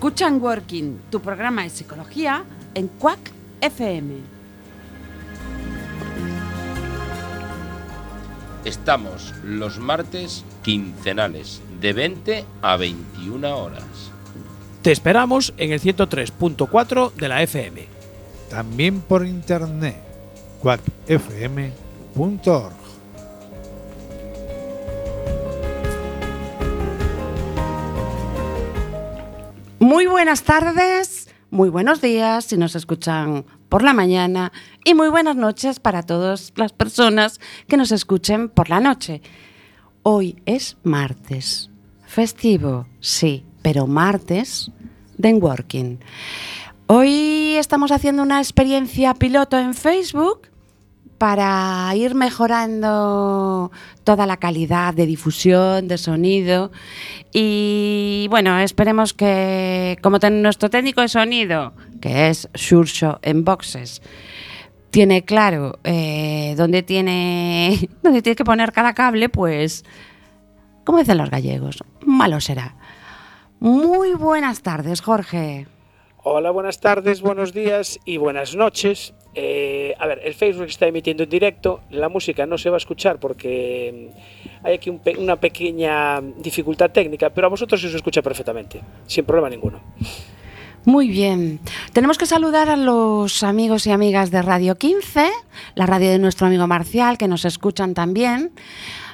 Escuchan Working, tu programa de psicología en Quack FM. Estamos los martes quincenales de 20 a 21 horas. Te esperamos en el 103.4 de la FM. También por internet, quackfm.org. Muy buenas tardes, muy buenos días si nos escuchan por la mañana y muy buenas noches para todas las personas que nos escuchen por la noche. Hoy es martes, festivo, sí, pero martes de Working. Hoy estamos haciendo una experiencia piloto en Facebook para ir mejorando toda la calidad de difusión, de sonido. Y bueno, esperemos que, como nuestro técnico de sonido, que es Xurxo en Boxes, tiene claro eh, dónde, tiene, dónde tiene que poner cada cable, pues, como dicen los gallegos, malo será. Muy buenas tardes, Jorge. Hola, buenas tardes, buenos días y buenas noches. Eh, a ver, el Facebook está emitiendo en directo, la música no se va a escuchar porque mm, hay aquí un pe- una pequeña dificultad técnica, pero a vosotros se os escucha perfectamente, sin problema ninguno. Muy bien. Tenemos que saludar a los amigos y amigas de Radio 15, la radio de nuestro amigo Marcial, que nos escuchan también.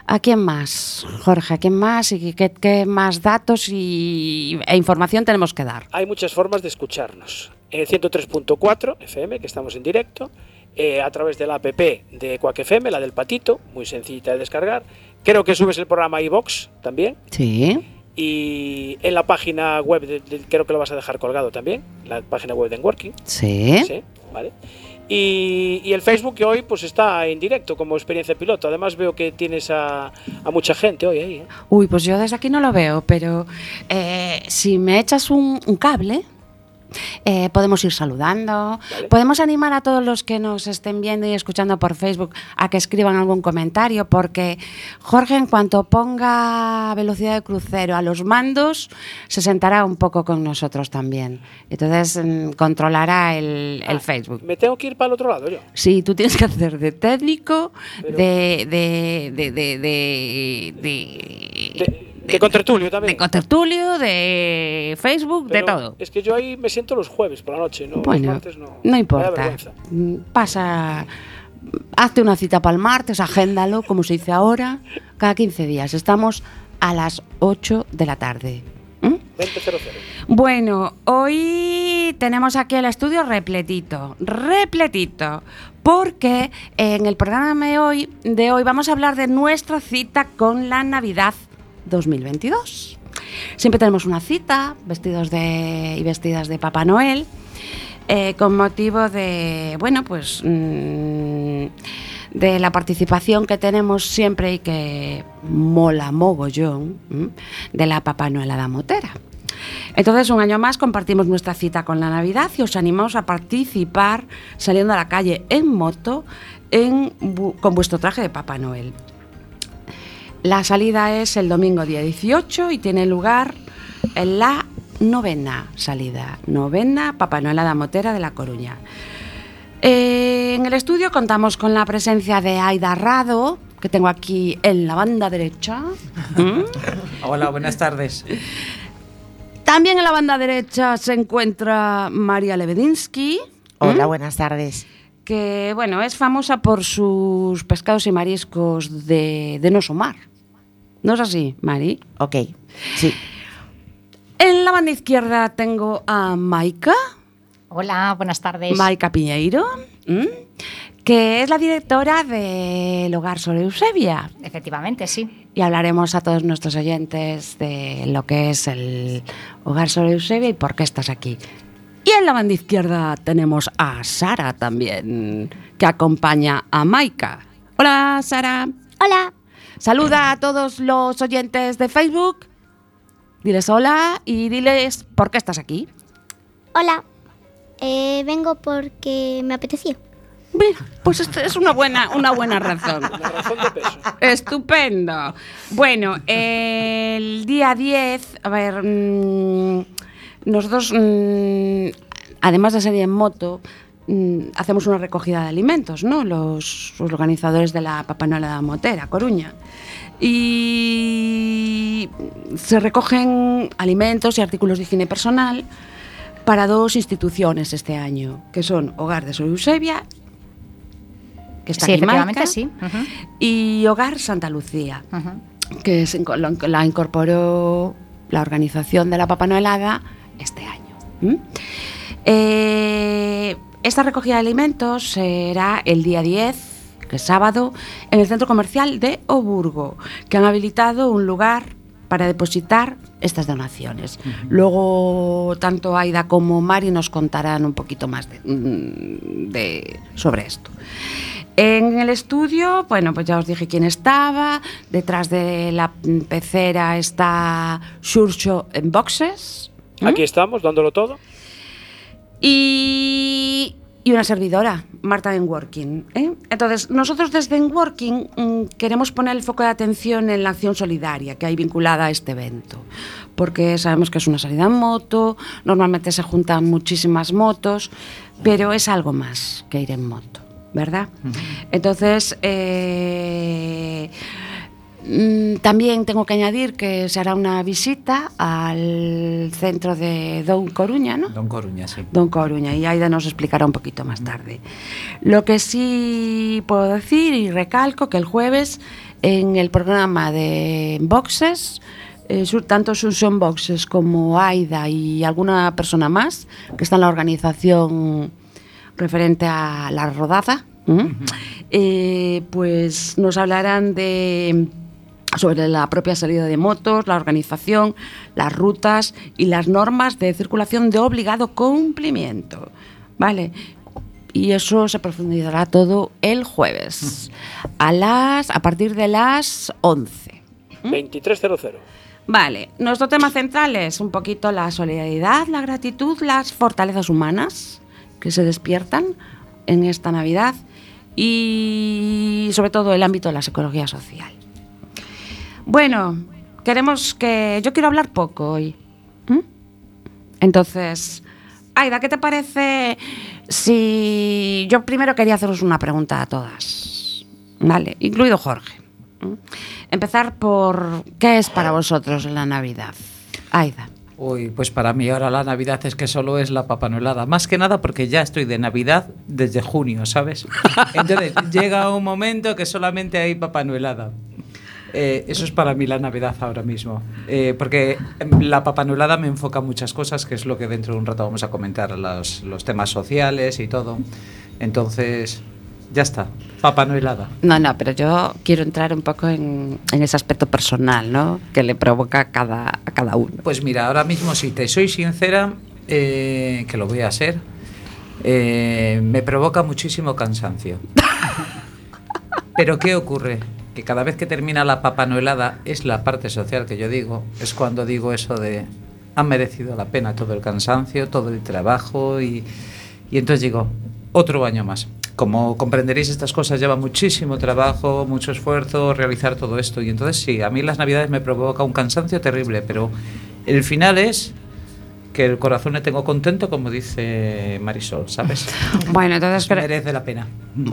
¿A quién más, Jorge? ¿A quién más? ¿Y qué, qué más datos y, e información tenemos que dar? Hay muchas formas de escucharnos. En el 103.4 FM, que estamos en directo, eh, a través de la app de Quack FM, la del patito, muy sencillita de descargar. Creo que subes el programa iBox también. Sí. Y en la página web, de- de- creo que lo vas a dejar colgado también, la página web de Working. Sí. Sí, vale. Y, y el Facebook hoy pues está en directo como experiencia piloto. Además veo que tienes a, a mucha gente hoy ahí. ¿eh? Uy, pues yo desde aquí no lo veo, pero eh, si me echas un cable, eh, podemos ir saludando, Vale. podemos animar a todos los que nos estén viendo y escuchando por Facebook a que escriban algún comentario, porque Jorge, en cuanto ponga velocidad de crucero a los mandos, se sentará un poco con nosotros también. Entonces mm, controlará el, el Ah, Facebook. Me tengo que ir para el otro lado yo. Sí, tú tienes que hacer de técnico, Pero- de, de, de, de, de, de- De, de contertulio de también. contertulio, de Facebook, de todo. Es que yo ahí me siento los jueves por la noche, ¿no? los Bueno, martes no. no importa. Pasa, hazte una cita para el martes, agéndalo, como se dice ahora, cada 15 días. Estamos a las 8 de la tarde. ¿Mm? 20.00. Bueno, hoy tenemos aquí el estudio repletito, repletito, porque en el programa de hoy, de hoy vamos a hablar de nuestra cita con la Navidad 2022. Siempre tenemos una cita, vestidos y vestidas de Papá Noel, eh, con motivo de, bueno, pues mm, de la participación que tenemos siempre y que mola mogollón, ¿m? de la Papá Noel a la motera. Entonces, un año más compartimos nuestra cita con la Navidad y os animamos a participar saliendo a la calle en moto con vuestro traje de Papá Noel. La salida es el domingo día 18 y tiene lugar en la novena salida, novena Papá Noel a la Motera de La Coruña. Eh, en el estudio contamos con la presencia de Aida Rado, que tengo aquí en la banda derecha. ¿Mm? Hola, buenas tardes. También en la banda derecha se encuentra María Lebedinsky. Hola, ¿Mm? buenas tardes. que bueno, es famosa por sus pescados y mariscos de, de Noso Mar. ¿No es así, Mari? Ok, sí. En la banda izquierda tengo a Maika, Hola, buenas tardes. Maika Piñeiro, ¿m? que es la directora del Hogar Sor Eusebia. Efectivamente, sí. Y hablaremos a todos nuestros oyentes de lo que es el Hogar Sor Eusebia y por qué estás aquí. Y en la banda izquierda tenemos a Sara también, que acompaña a Maika. Hola, Sara. Hola, Saluda a todos los oyentes de Facebook. Diles hola y diles por qué estás aquí. hola. Eh, vengo porque me apeteció. Mira, pues esto es una buena, una buena razón. La razón de peso. Estupendo. Bueno, el día 10, a ver, mm, nosotros, mm, además de salir en moto, hacemos una recogida de alimentos, ¿no? Los organizadores de la Papanola Motera, Coruña. Y se recogen alimentos y artículos de higiene personal para dos instituciones este año, que son Hogar de Sor Eusebia, que está Sí, aquí sí. Y Hogar Santa Lucía que la incorporó la organización de la Papanoelada este año. Eh, esta recogida de alimentos será el día 10, que es sábado, en el centro comercial de Oburgo, que han habilitado un lugar para depositar estas donaciones. Luego, tanto Aida como Mari nos contarán un poquito más de- mm, de- sobre esto. En el estudio, bueno, pues ya os dije quién estaba. Detrás de la pecera está Xurxo en boxes. ¿m? Aquí estamos, dándolo todo. Y, y una servidora, Marta en Working. ¿eh? Entonces, nosotros desde En Working mm, queremos poner el foco de atención en la acción solidaria que hay vinculada a este evento. Porque sabemos que es una salida en moto, normalmente se juntan muchísimas motos, pero es algo más que ir en moto, ¿verdad? Entonces, eh, También tengo que añadir que se hará una visita al centro de Don Coruña, ¿no? Don Coruña, sí. Don Coruña, y Aida nos explicará un poquito más tarde. Lo que sí puedo decir y recalco que el jueves en el programa de Boxes, eh, tanto Susan Boxes como Aida y alguna persona más que está en la organización referente a la rodada, eh, pues nos hablarán de sobre la propia salida de motos, la organización, las rutas y las normas de circulación de obligado cumplimiento. ¿Vale? Y eso se profundizará todo el jueves a las a partir de las 11. 2300. Vale, nuestro tema central es un poquito la solidaridad, la gratitud, las fortalezas humanas que se despiertan en esta Navidad y sobre todo el ámbito de la psicología social. Bueno, queremos que... Yo quiero hablar poco hoy. ¿m? Entonces, Aida, ¿qué te parece si... Yo primero quería haceros una pregunta a todas, ¿vale? Incluido Jorge. ¿m? Empezar por ¿qué es para vosotros la Navidad? Aida. Uy, pues para mí ahora la Navidad es que solo es la papanuelada. Más que nada porque ya estoy de Navidad desde junio, ¿sabes? Entonces llega un momento que solamente hay papanuelada. Eh, eso es para mí la Navidad ahora mismo. Eh, porque la papanuelada me enfoca muchas cosas, que es lo que dentro de un rato vamos a comentar, los, los temas sociales y todo. Entonces, ya está, papanuelada. No, no, pero yo quiero entrar un poco en, en ese aspecto personal, ¿no? Que le provoca a cada, a cada uno. Pues mira, ahora mismo si te soy sincera, eh, que lo voy a ser, eh, me provoca muchísimo cansancio. Pero ¿qué ocurre? Que cada vez que termina la papanoelada es la parte social que yo digo, es cuando digo eso de ha merecido la pena todo el cansancio, todo el trabajo y, y entonces digo, otro año más. Como comprenderéis, estas cosas llevan muchísimo trabajo, mucho esfuerzo, realizar todo esto. Y entonces sí, a mí las navidades me provoca un cansancio terrible, pero el final es que el corazón le tengo contento, como dice Marisol, ¿sabes? Bueno, entonces merece la pena.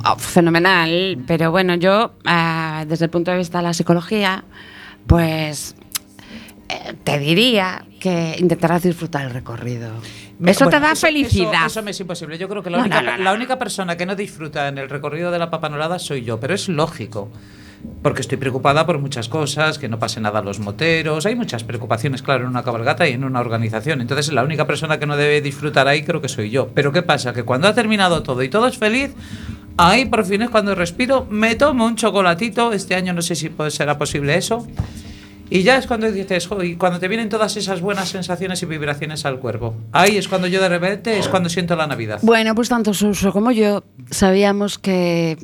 Oh, fenomenal, pero bueno, yo ah, desde el punto de vista de la psicología, pues eh, te diría que intentarás disfrutar el recorrido. Me- eso te da felicidad. Eso, eso me es imposible. Yo creo que la, No, única, no, no, no. la única persona que no disfruta en el recorrido de la papanolada soy yo, pero es lógico. Porque estoy preocupada por muchas cosas, que no pase nada a los moteros. Hay muchas preocupaciones, claro, en una cabalgata y en una organización. Entonces, la única persona que no debe disfrutar ahí creo que soy yo. Pero ¿qué pasa? Que cuando ha terminado todo y todo es feliz, ahí por fin es cuando respiro, me tomo un chocolatito. Este año no sé si será posible eso. Y ya es cuando dices, "Jo", y cuando te vienen todas esas buenas sensaciones y vibraciones al cuerpo. Ahí es cuando yo de repente es cuando siento la Navidad. Bueno, pues tanto Suso como yo sabíamos que,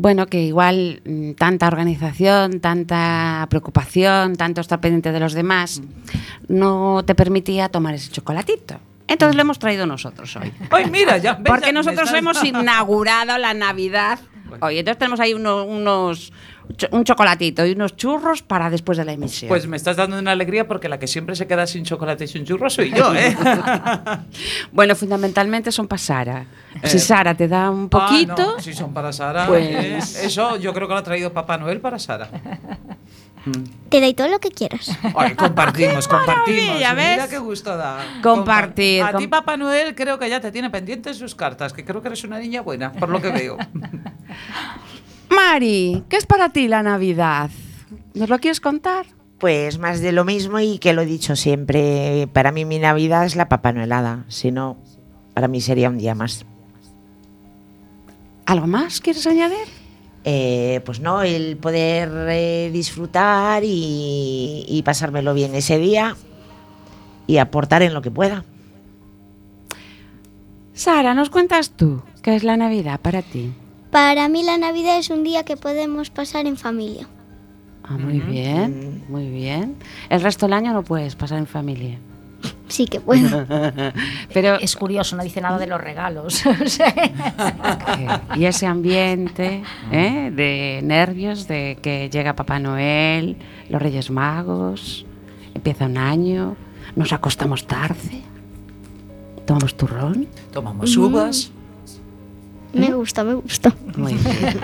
bueno, que igual mm, tanta organización, tanta preocupación, tanto estar pendiente de los demás, no te permitía tomar ese chocolatito. Entonces lo hemos traído nosotros hoy. Ay, mira, ya. Porque nosotros hemos inaugurado la Navidad Hoy, entonces tenemos ahí uno- unos, un chocolatito y unos churros para después de la emisión. Pues me estás dando una alegría porque la que siempre se queda sin chocolate y sin churro soy yo, ¿eh? bueno, fundamentalmente son para Sara. Si Eh, Sara te da un poquito, Ah, no, si son para Sara. Pues- eh, eso yo creo que lo ha traído Papá Noel para Sara. Te doy todo lo que quieras. Ay, compartimos, compartimos. maravilla, Mira ¿ves? qué gusto da. Compartir, Compa- A ti, Papá Noel, creo que ya te tiene pendientes sus cartas, que creo que eres una niña buena, por lo que veo. Mari, ¿qué es para ti la Navidad? ¿Nos lo quieres contar? Pues más de lo mismo y que lo he dicho siempre, para mí mi Navidad es la papanoelada, si no, para mí sería un día más. ¿Algo más quieres añadir? Eh, pues no, el poder eh, disfrutar y, y pasármelo bien ese día y aportar en lo que pueda. Sara, ¿nos cuentas tú qué es la Navidad para ti? Para mí la Navidad es un día que podemos pasar en familia. Ah, muy bien, muy bien. El resto del año no puedes pasar en familia. Sí que puedo. Pero Es curioso, no dice nada de los regalos. Sea, y ese ambiente ¿eh? de nervios de que llega Papá Noel, los Reyes Magos, empieza un año, nos acostamos tarde, tomamos turrón. Tomamos uvas. Me gusta, me gusta. Muy bien.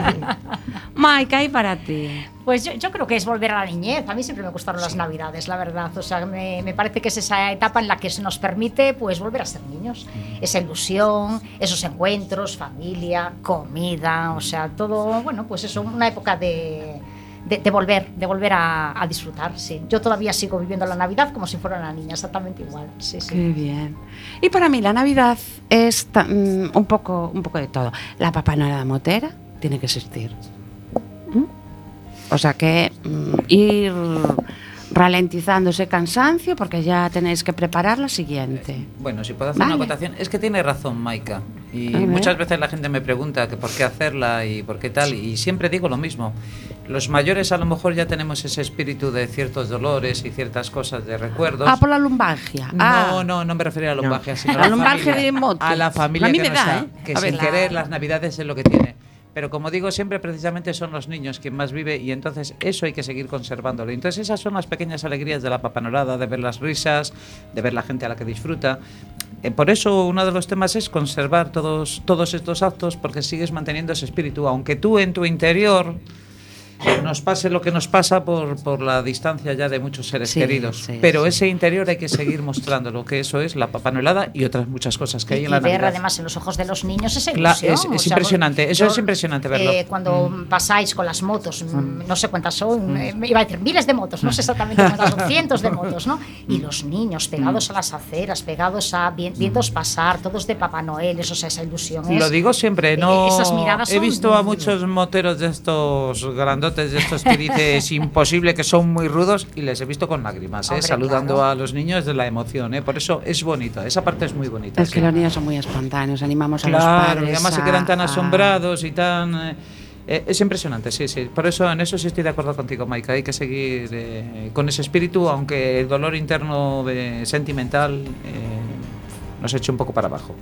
Mike, ¿qué hay para ti? Pues yo, yo creo que es volver a la niñez. A mí siempre me gustaron las navidades, la verdad. O sea, me, me parece que es esa etapa en la que se nos permite pues volver a ser niños. Esa ilusión, esos encuentros, familia, comida, o sea, todo, bueno, pues eso, una época de, de, de volver, de volver a, a disfrutar, sí. Yo todavía sigo viviendo la Navidad como si fuera una niña, exactamente igual, sí, sí. Qué bien. Y para mí la Navidad es mm, un, poco, un poco de todo. La papanolada motera tiene que existir. ¿Mm? O sea que mm, ir ralentizando ese cansancio porque ya tenéis que preparar la siguiente. Bueno, si puedo hacer Vale. una acotación, es que tiene razón Maika. Y muchas veces la gente me pregunta que por qué hacerla y por qué tal, y siempre digo lo mismo. Los mayores a lo mejor ya tenemos ese espíritu de ciertos dolores y ciertas cosas de recuerdos. Ah, por la lumbalgia. Ah. No, no, no me refería a la lumbalgia, sino a La lumbalgia familia. de moto. A la familia A mí que me no da, está, ¿eh? que A ver, sin la- querer las navidades es lo que tiene. Pero como digo siempre, precisamente son los niños quien más vive y entonces eso hay que seguir conservándolo. Entonces esas son las pequeñas alegrías de la papanorada, de ver las risas, de ver la gente a la que disfruta. Eh, por eso uno de los temas es conservar todos, todos estos actos porque sigues manteniendo ese espíritu, aunque tú en tu interior nos pase lo que nos pasa por, por la distancia ya de muchos seres Sí, queridos. sí, Pero sí. ese interior hay que seguir mostrándolo, que eso es la papanuelada y otras muchas cosas que hay y, en la ver Navidad. además en los ojos de los niños esa ilusión. es- es impresionante, eso es impresionante verlo. eh, cuando pasáis con las motos, mm, no sé cuántas son, eh, me iba a decir miles de motos, no sé exactamente cuántas son, cientos de motos, ¿no? Y los niños pegados a las aceras, pegados a vi- viéndoos pasar, todos de Papá Noel, eso, o sea, esa ilusión. es- Lo digo siempre, eh, no. esas miradas he visto a muchos moteros de estos grandotes, de estos que dices imposible, que son muy rudos, y les he visto con lágrimas, ¿eh? Hombre, saludando claro. a los niños de la emoción. ¿eh? Por eso es bonito, esa parte es muy bonita. Es que los niños son muy espontáneos, animamos a los Claro, padres. y además se quedan tan a- asombrados y tan... eh, eh, es impresionante, sí, sí. Por eso en eso sí estoy de acuerdo contigo, Maika. Hay que seguir eh, con ese espíritu, aunque el dolor interno eh, sentimental nos eche un poco para abajo.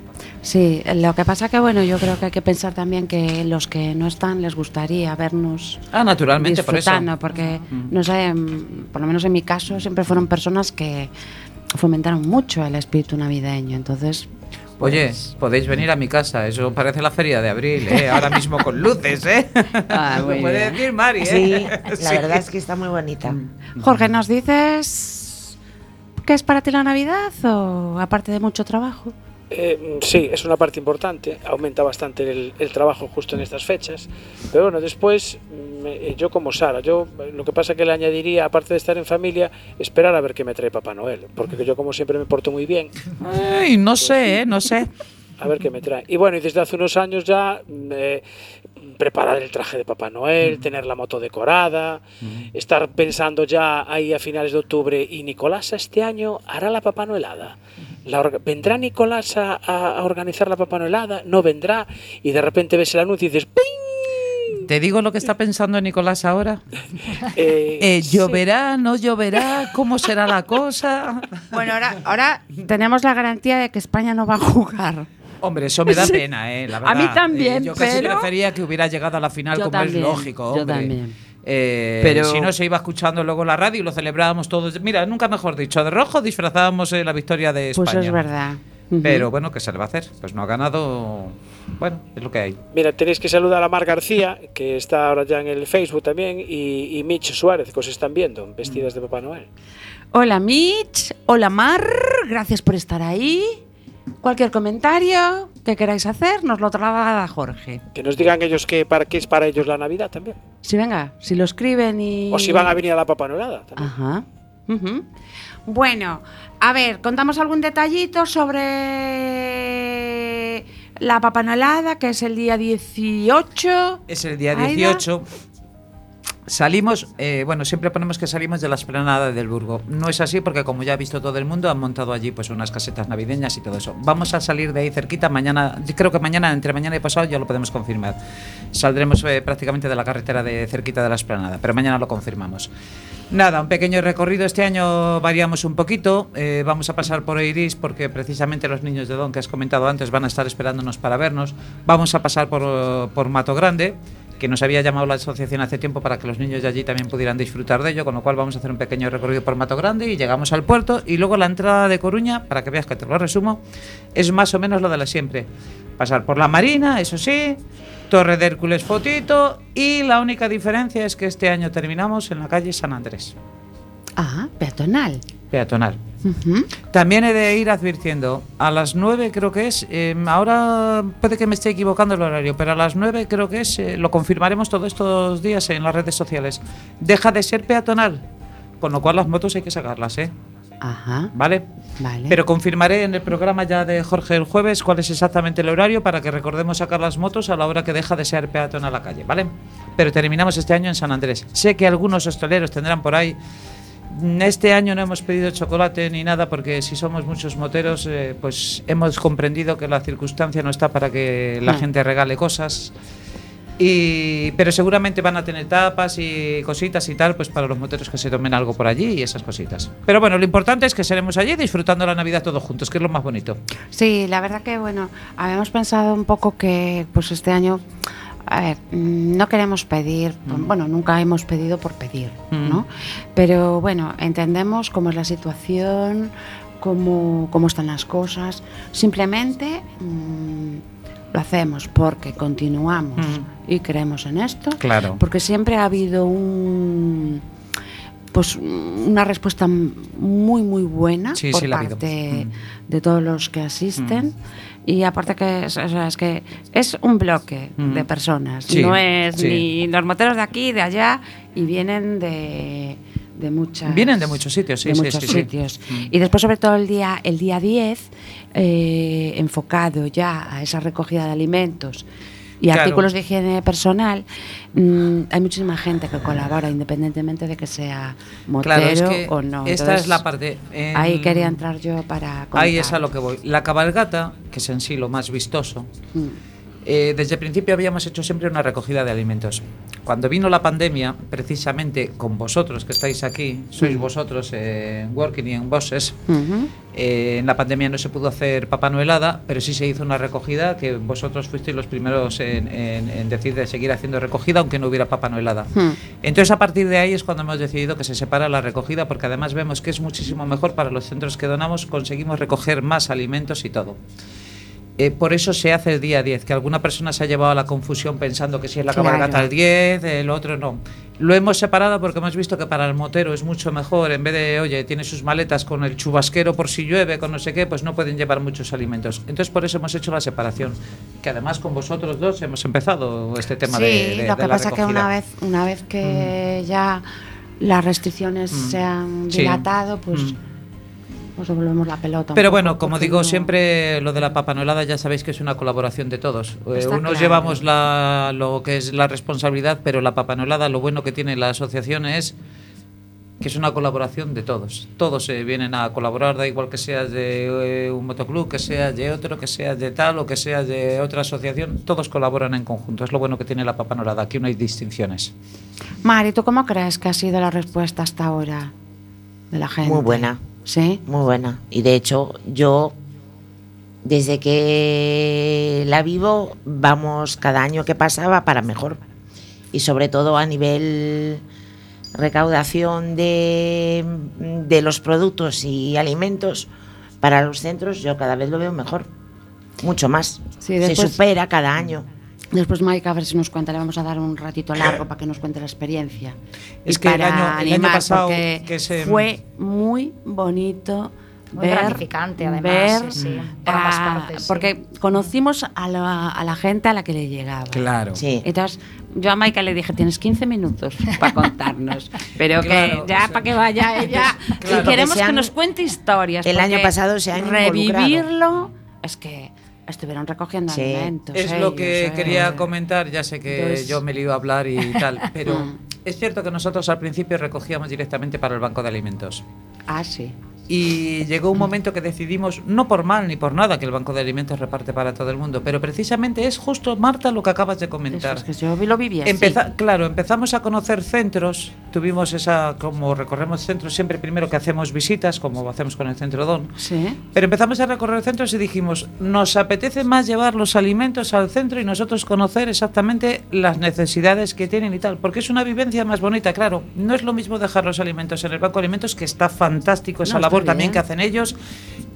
Sí, lo que pasa que bueno, yo creo que hay que pensar también que los que no están les gustaría vernos Ah, naturalmente, por eso. porque Mm. no sé, mm, por lo menos en mi caso siempre fueron personas que fomentaron mucho el espíritu navideño, entonces Oye, pues- podéis venir a mi casa, eso parece la feria de abril, ¿eh? ahora mismo con luces, ¿eh? Ah, Lo muy puede bien. decir Mari, Sí, ¿eh? la Sí. verdad es que está muy bonita. Jorge, ¿nos dices qué es para ti la Navidad o aparte de mucho trabajo? Eh, sí, es una parte importante, aumenta bastante el, el trabajo justo en estas fechas, pero bueno, después eh, yo como Sara, yo lo que pasa que le añadiría, aparte de estar en familia, esperar a ver qué me trae Papá Noel, porque yo como siempre me porto muy bien, Ay, no sé, ¿eh? no sé. a ver qué me trae. Y bueno, y desde hace unos años ya mm, eh, preparar el traje de Papá Noel, tener la moto decorada, estar pensando ya ahí a finales de octubre, y Nicolás este año hará la Papá Noelada. La orga- ¿Vendrá Nicolás a, organizar la Papá Noelada? ¿No vendrá? Y de repente ves el anuncio y dices, ¡ping! ¿Te digo lo que está pensando Nicolás ahora? Eh, Eh, sí. ¿Lloverá, no lloverá? ¿Cómo será la cosa? Bueno, ahora, ahora tenemos la garantía de que España no va a jugar. Hombre, eso me da pena, ¿eh? La A verdad. mí también, Eh, yo casi pero- prefería que hubiera llegado a la final Yo como también, es lógico, yo hombre. también. Eh, Pero- si no se iba escuchando luego la radio y lo celebrábamos todos. Mira, nunca mejor dicho, de rojo disfrazábamos eh, la victoria de España. Pues es verdad. Pero bueno, ¿qué se le va a hacer? Pues no ha ganado. Bueno, es lo que hay. Mira, tenéis que saludar a Mar García, que está ahora ya en el Facebook también, y, y Mitch Suárez, que os están viendo, vestidas de Papá Noel. Hola Mitch, hola Mar, gracias por estar ahí. Cualquier comentario que queráis hacer, nos lo traslada Jorge. Que nos digan ellos que para qué es para ellos la Navidad también. Si venga, si lo escriben y... O si van a venir a la Papá Noelada también. Ajá. Bueno, a ver, contamos algún detallito sobre la papanolada, que es el día 18. Es el día Aida. 18. Salimos, eh, bueno, siempre ponemos que salimos de la esplanada del Burgo. No es así porque como ya ha visto todo el mundo, han montado allí pues unas casetas navideñas y todo eso. Vamos a salir de ahí cerquita mañana, creo que mañana, entre mañana y pasado ya lo podemos confirmar. Saldremos eh, prácticamente de la carretera de cerquita de la esplanada, pero mañana lo confirmamos. Nada, un pequeño recorrido. Este año variamos un poquito. eh, vamos a pasar por Iris porque precisamente los niños de Don que has comentado antes van a estar esperándonos para vernos. Vamos a pasar por, por Mato Grande, que nos había llamado la asociación hace tiempo para que los niños de allí también pudieran disfrutar de ello, con lo cual vamos a hacer un pequeño recorrido por Mato Grande y llegamos al puerto. Y luego la entrada de Coruña, para que veas que te lo resumo, es más o menos lo de la siempre. Pasar por la Marina, eso sí, Torre de Hércules Fotito y la única diferencia es que este año terminamos en la calle San Andrés, Ah, peatonal. peatonal. También he de ir advirtiendo, a las 9 creo que es, eh, ahora puede que me esté equivocando el horario, pero a las 9 creo que es, eh, lo confirmaremos todos estos días en las redes sociales, deja de ser peatonal, con lo cual las motos hay que sacarlas, ¿eh? Ajá, ¿Vale? vale. Pero confirmaré en el programa ya de Jorge el jueves cuál es exactamente el horario para que recordemos sacar las motos a la hora que deja de ser peatón a la calle, ¿vale? Pero terminamos este año en San Andrés. Sé que algunos hosteleros tendrán por ahí. Mm, Este año no hemos pedido chocolate ni nada porque si somos muchos moteros, eh, pues hemos comprendido que la circunstancia no está para que la Hmm. gente regale cosas. Y, pero seguramente van a tener tapas y cositas y tal, pues para los moteros que se tomen algo por allí y esas cositas. Pero bueno, lo importante es que seremos allí disfrutando la Navidad todos juntos, que es lo más bonito. Sí, la verdad que bueno, habíamos pensado un poco que pues este año, a ver, mm, no queremos pedir, bueno, nunca hemos pedido por pedir, Mm. ¿no? Pero bueno, entendemos cómo es la situación, cómo, cómo están las cosas. Simplemente mm, lo hacemos porque continuamos Mm. y creemos en esto. Claro. Porque siempre ha habido un pues una respuesta muy muy buena Sí, por sí parte de todos los que asisten y aparte que es, o sea, es que es un bloque Mm. de personas Sí, no es sí. ni los moteros de aquí de allá y vienen de de muchas Vienen de muchos sitios, sí, de sí, muchos sí, sitios y después sobre todo el día el día 10 eh, enfocado ya a esa recogida de alimentos y Claro. artículos de higiene personal, mm, hay muchísima gente que colabora independientemente de que sea motero Claro, es que o no. esta Entonces, es la parte. en- Ahí quería entrar yo para Ahí contar. es a lo que voy. La cabalgata, que es en sí lo más vistoso, Mm. Eh, desde el principio habíamos hecho siempre una recogida de alimentos. Cuando vino la pandemia, precisamente con vosotros que estáis aquí, sois vosotros eh, en Working y en Bosses, Ujú. eh, en la pandemia no se pudo hacer Papá Noelada, pero sí se hizo una recogida que vosotros fuisteis los primeros en, en- en decir de seguir haciendo recogida aunque no hubiera Papá Noelada. Hmm. Entonces a partir de ahí es cuando hemos decidido que se separa la recogida porque además vemos que es muchísimo mejor para los centros que donamos, conseguimos recoger más alimentos y todo. Eh, por eso se hace el día 10, que alguna persona se ha llevado a la confusión pensando que si es la Claro. cabalgata el 10, el otro no. Lo hemos separado porque hemos visto que para el motero es mucho mejor, en vez de, oye, tiene sus maletas con el chubasquero por si llueve, con no sé qué, pues no pueden llevar muchos alimentos. Entonces por eso hemos hecho la separación, que además con vosotros dos hemos empezado este tema sí, de, de- lo de que la pasa que una recogida. vez, una vez que ya las restricciones Mm. se han Sí. dilatado, pues, Mm. Pues devolvemos la pelota. Pero poco, bueno, como porque digo no- siempre, lo de la papanolada ya sabéis que es una colaboración de todos. Eh, unos claro. llevamos la, lo que es la responsabilidad, pero la papanolada lo bueno que tiene la asociación es que es una colaboración de todos. Todos se vienen a colaborar, da igual que seas de eh, un motoclub, que seas de otro, que seas de tal o que seas de otra asociación, todos colaboran en conjunto. Es lo bueno que tiene la papanolada, aquí no hay distinciones. Mari, ¿tú cómo crees que ha sido la respuesta hasta ahora de la gente? Muy buena. ¿Sí? Muy buena. Y de hecho, yo Desde que la vivo, vamos cada año que pasaba para mejor. Y sobre todo a nivel recaudación de, de los productos y alimentos para los centros, yo cada vez lo veo mejor. Mucho más. Sí, Se supera cada año. Después Maika, a ver si nos cuenta, le vamos a dar un ratito largo para que nos cuente la experiencia. Es Y que el para año- el año animar, pasado porque que se- fue muy bonito Muy ver, gratificante, además, ver, sí, sí, por ambas partes, sí. porque conocimos a la, a la gente a la que le llegaba. Claro. Sí. Entonces, yo a Maika le dije, tienes 15 minutos para contarnos, pero Claro, que ya o sea, para que vaya ella. Claro, y queremos que que nos cuente historias. el año pasado se han Revivirlo, es que Estuvieron recogiendo sí. alimentos. Es lo que ellos, quería eh. comentar, ya sé que Entonces... yo me lío a hablar y tal, pero mm. es cierto que nosotros al principio recogíamos directamente para el banco de alimentos. Ah, sí. Y llegó un momento que decidimos, no por mal ni por nada, que el Banco de Alimentos reparte para todo el mundo, pero precisamente es justo, Marta, lo que acabas de Eso comentar. es que yo lo viví así. Empeza- Claro, empezamos a conocer centros, tuvimos esa, como recorremos centros siempre, primero que hacemos visitas, como hacemos con el Centro Don, Sí. pero empezamos a recorrer centros y dijimos, nos apetece más llevar los alimentos al centro y nosotros conocer exactamente las necesidades que tienen y tal, porque es una vivencia más bonita, claro. No es lo mismo dejar los alimentos en el banco de alimentos, que está fantástico esa No, está labor también que hacen ellos,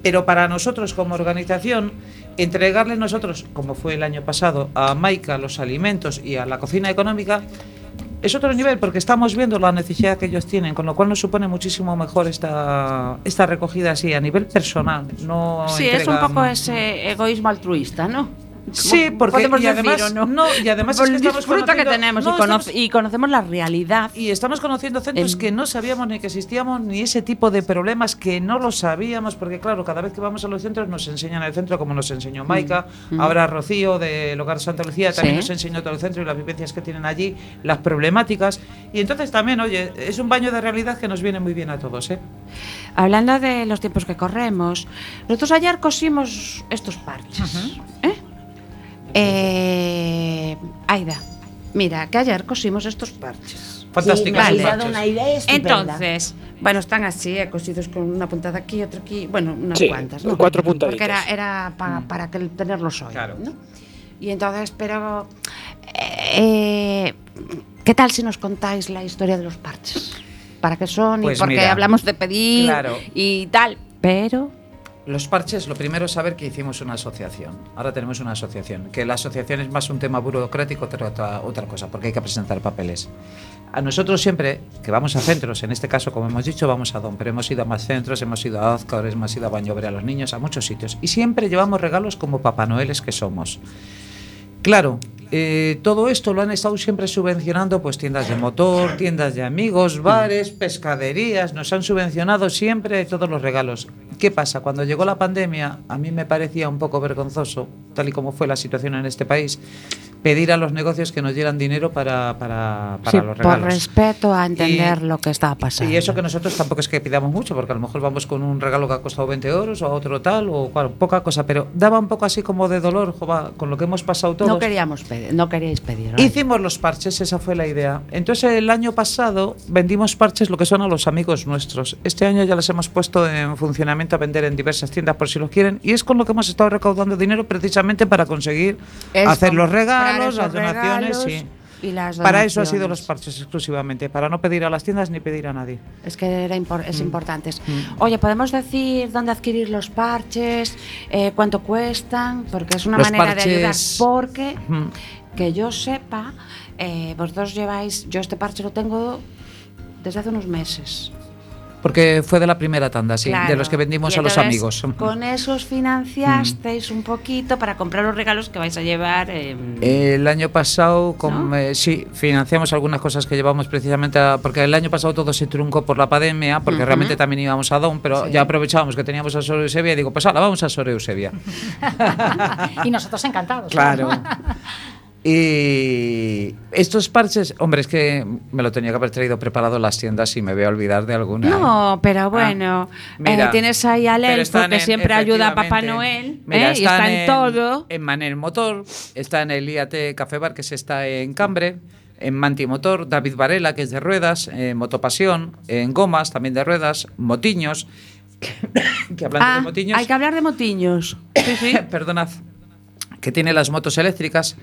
pero para nosotros como organización, entregarle nosotros, como fue el año pasado, a Maika los alimentos y a la cocina económica, es otro nivel porque estamos viendo la necesidad que ellos tienen, con lo cual nos supone muchísimo mejor esta, esta recogida así a nivel personal. No Sí, es un poco ese egoísmo altruista, ¿no? Sí, porque y además, ¿o no? no, y además es que estamos que tenemos no, y, cono- estamos- y conocemos la realidad. y estamos conociendo centros En- que no sabíamos ni que existíamos, ni ese tipo de problemas que no lo sabíamos, porque claro, cada vez que vamos a los centros nos enseñan el centro como nos enseñó Maika, ahora Rocío del Hogar Santa Lucía también Mm. Sí. nos enseñó todo el centro y las vivencias que tienen allí, las problemáticas, y entonces también, oye, es un baño de realidad que nos viene muy bien a todos, ¿eh? Hablando de los tiempos que corremos, nosotros ayer cosimos estos parches. ¿eh? Eh, Aida, mira, que ayer cosimos estos parches. Fantásticos me habéis esos dado una idea estupenda. Entonces, bueno, están así, eh, cosidos con una puntada aquí, otra aquí, bueno, unas Sí, cuantas, ¿no? cuatro Porque puntaditas. era, era pa- para que tenerlos hoy, Claro. ¿no? Y entonces, pero, eh, ¿qué tal si nos contáis la historia de los parches? ¿Para qué son? Pues y porque mira, hablamos de pedir claro. y tal, pero... Los parches, lo primero es saber que hicimos una asociación. Ahora tenemos una asociación. Que la asociación es más un tema burocrático otra, otra cosa, porque hay que presentar papeles. A nosotros siempre, que vamos a centros, en este caso, como hemos dicho, vamos a Don, pero hemos ido a más centros, hemos ido a Azcar, hemos ido a Bañobre a los niños, a muchos sitios. Y siempre llevamos regalos como Papá Noeles que somos. Claro, eh, todo esto lo han estado siempre subvencionando pues tiendas de motor, tiendas de amigos, bares, pescaderías, nos han subvencionado siempre todos los regalos. ¿Qué pasa? Cuando llegó la pandemia, a mí me parecía un poco vergonzoso, tal y como fue la situación en este país, pedir a los negocios que nos dieran dinero para, para, para Sí, los por regalos. respeto a entender Y- lo que estaba pasando. Y eso que nosotros tampoco es que pidamos mucho, porque a lo mejor vamos con un regalo que ha costado 20 euros o otro tal, o cual, poca cosa, pero daba un poco así como de dolor, jova, con lo que hemos pasado todos. no queríamos pedir, no queríais pedir. ¿vale? Hicimos los parches, esa fue la idea. Entonces el año pasado vendimos parches lo que son a los amigos nuestros. Este año ya los hemos puesto en funcionamiento a vender en diversas tiendas por si los quieren y es con lo que hemos estado recaudando dinero precisamente para conseguir hacer los regalos, las donaciones regalos y y las para eso ha sido los parches exclusivamente, para no pedir a las tiendas ni pedir a nadie. Es que era impor- Mm. es importante. Oye, ¿podemos decir dónde adquirir los parches? Eh, ¿Cuánto cuestan? Porque es una Los manera de ayudar. Porque, Mm. que yo sepa, eh, vosotros lleváis... Yo este parche lo tengo desde hace unos meses. Porque fue de la primera tanda, sí, de los que vendimos Y a los amigos. Con esos financiasteis un poquito para comprar los regalos que vais a llevar. El año pasado, con- ¿No? eh, sí, financiamos algunas cosas que llevamos precisamente a- porque el año pasado todo se truncó por la pandemia, porque realmente también íbamos a Don, pero Sí. ya aprovechábamos que teníamos a Sor Eusebia y digo, pues ahora vamos a Sor Eusebia. y nosotros encantados. claro. Y estos parches, hombre, es que me lo tenía que haber traído preparado en las tiendas y me voy a olvidar de alguna. No, pero bueno, Ah, mira, eh, tienes ahí al pero elfo están que en- siempre ayuda a Papá Noel mira, ¿eh? y está en, todo. En Manel Motor, está en el IAT Café Bar, que se está en Cambre, en Manti Motor, David Varela, que es de ruedas, en Motopasión, en Gomas, también de ruedas, Motiños. que Ah, de motiños, hay que hablar de motiños. Sí, sí. perdonad, que tiene las motos eléctricas,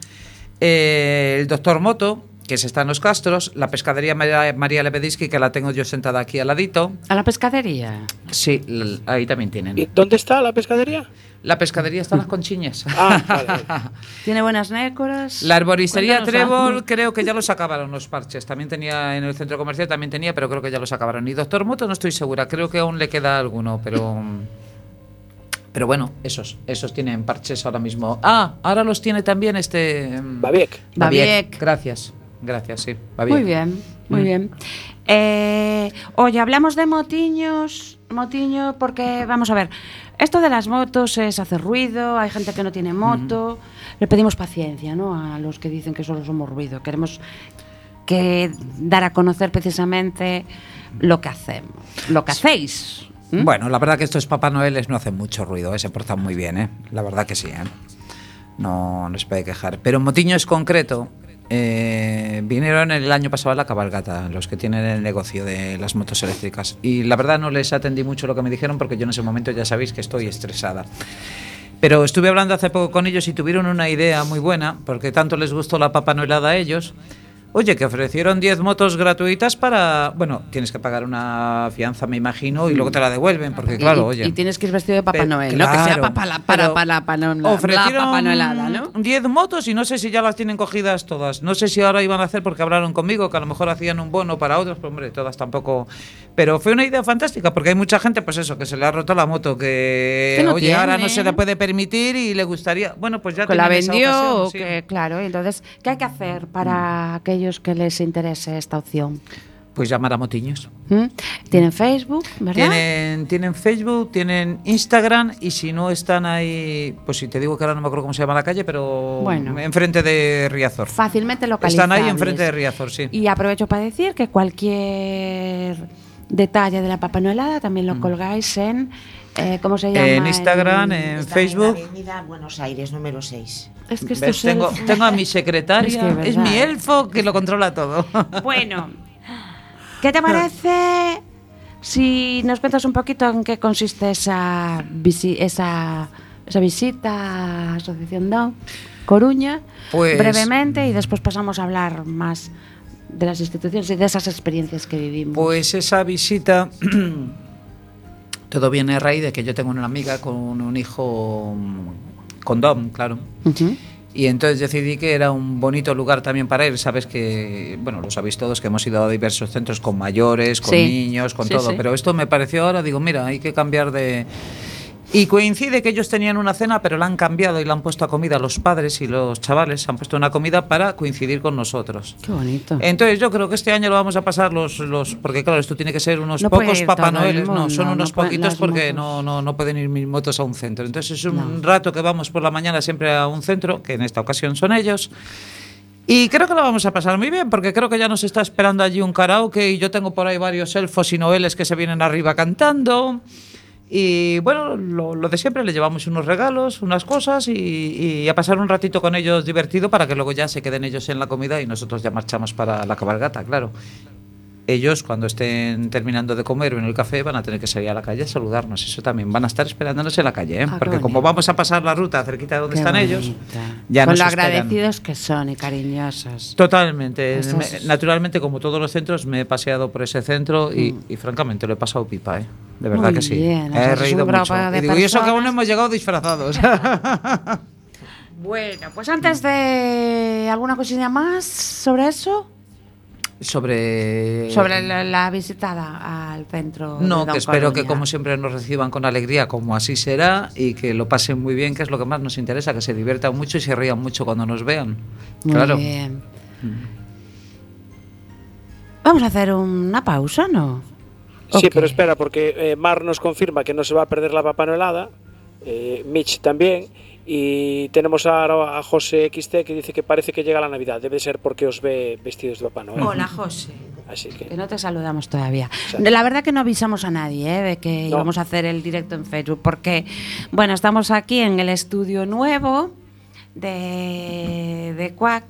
eh, el doctor Moto, que se está en los Castros, la pescadería María, María Lebedisky, que la tengo yo sentada aquí al ladito. A la pescadería. Sí, ahí también ¿Y tienen. dónde está la pescadería? La pescadería está en las conchiñas. Ah, vale, vale. Tiene buenas nécoras. La arboristería Trébol algo. creo que ya los acabaron los parches. También tenía en el centro comercial, también tenía, pero creo que ya los acabaron. Y Doctor Moto no estoy segura, creo que aún le queda alguno, pero... Pero bueno, esos, esos tienen parches ahora mismo. Ah, ahora los tiene también este... mm, Babiek. Babiek. Gracias, gracias, sí. Muy bien, muy Mm. bien. Eh, oye, hablamos de motiños, motiño, porque vamos a ver, esto de las motos es hacer ruido, hay gente que no tiene moto, le pedimos paciencia, ¿no? A los que dicen que solo somos ruido, queremos que dar a conocer precisamente lo que hacemos, lo que hacéis. ¿M? Bueno, la verdad que estos Papá Noeles no hacen mucho ruido, ¿eh? se portan muy bien, ¿eh? La verdad que sí, ¿eh? No, no se puede quejar. Pero en Motiños concreto, eh, vinieron el año pasado a la cabalgata, los que tienen el negocio de las motos eléctricas. Y la verdad no les atendí mucho lo que me dijeron porque yo en ese momento ya sabéis que estoy estresada. Pero estuve hablando hace poco con ellos y tuvieron una idea muy buena, porque tanto les gustó la Papá Noelada a ellos. Oye, que ofrecieron 10 motos gratuitas para... Bueno, tienes que pagar una fianza, me imagino, y luego te la devuelven, porque claro, y, oye... y tienes que ir vestido de Papá Noel, ¿no? Que sea claro, para, la- para, para, para, la- ofrecieron Papá Noelada, ¿no? 10 motos y no sé si ya las tienen cogidas todas. No sé si ahora iban a hacer porque hablaron conmigo, que a lo mejor hacían un bono para otros, pero hombre, todas tampoco. Pero fue una idea fantástica porque hay mucha gente, pues eso, que se le ha roto la moto, que, Que no oye, ahora no se le puede permitir y le gustaría. Bueno, pues ya que la tienen esa vendió ocasión, o sí. que claro entonces qué hay que hacer para aquellos que les interese esta opción Pues llamar a Motiños. ¿Mm? tienen Facebook verdad Tienen, tienen Facebook, tienen Instagram y si no están ahí, pues si te digo que ahora no me acuerdo cómo se llama la calle, pero Bueno. enfrente de Riazor. fácilmente localizables Están ahí enfrente de Riazor, sí. y aprovecho para decir que cualquier detalle de la Papá Noelada también lo colgáis en eh, cómo se llama En Instagram, en Facebook. En la avenida Buenos Aires, número 6. es que esto ¿Ves? es Tengo, el- tengo a mi secretaria, Es que es es, mi elfo que lo controla todo. Bueno, ¿qué te parece si nos cuentas un poquito en qué consiste esa, visi- esa, esa visita a Asociación Down Coruña, Pues- brevemente, y después pasamos a hablar más de las instituciones y de esas experiencias que vivimos? Pues esa visita, todo viene a raíz de que yo tengo una amiga con un hijo con Dom, claro. Y entonces decidí que era un bonito lugar también para ir. Sabes que, bueno, lo sabéis todos, que hemos ido a diversos centros con mayores, con Sí. niños, con Sí, todo. sí. Pero esto me pareció ahora, digo, mira, hay que cambiar de... Y coincide que ellos tenían una cena, pero la han cambiado y la han puesto a comida los padres y los chavales. Han puesto una comida para coincidir con nosotros. Qué bonito. Entonces yo creo que este año lo vamos a pasar los, los porque claro, esto tiene que ser unos No pocos Papá todo el Noeles, no, son unos no poquitos porque no, no, no pueden ir mis motos a un centro. Entonces es un rato que vamos por la mañana siempre a un centro, que en esta ocasión son ellos. Y creo que lo vamos a pasar muy bien, porque creo que ya nos está esperando allí un karaoke y yo tengo por ahí varios elfos y noeles que se vienen arriba cantando. Y bueno, lo, lo de siempre, le llevamos unos regalos, unas cosas y, y a pasar un ratito con ellos divertido para que luego ya se queden ellos en la comida y nosotros ya marchamos para la cabalgata, claro. Ellos cuando estén terminando de comer o en el café van a tener que salir a la calle a saludarnos, eso también, van a estar esperándonos en la calle, ¿eh? Ah, porque como vamos a pasar la ruta cerquita de donde Qué están ellos, ya Con nos lo esperan. agradecidos que son y cariñosos. Totalmente. Naturalmente, como todos los centros, me he paseado por ese centro y, Mm. y, francamente lo he pasado pipa, ¿eh? De verdad Muy que sí. bien, he reído mucho. de Y, digo, y eso que aún hemos llegado disfrazados. Bueno, pues antes de alguna cosilla más sobre eso, Sobre. sobre la, la visitada al centro. de No, Don que espero que como siempre nos reciban con alegría, como así será, y que lo pasen muy bien, que es lo que más nos interesa, que se diviertan mucho y se rían mucho cuando nos vean. Muy claro. bien. Vamos a hacer una pausa, ¿no? Sí, pero espera, porque eh, Mar nos confirma que no se va a perder la Papá Noelada, eh, Mitch también, y tenemos ahora a José XT que dice que parece que llega la Navidad. Debe ser porque os ve vestidos de Papá Noel. Hola, José. Así Que que no te saludamos todavía. Exacto. La verdad que no avisamos a nadie ¿eh? de que No. íbamos a hacer el directo en Facebook, porque, bueno, estamos aquí en el estudio nuevo de, de Quack,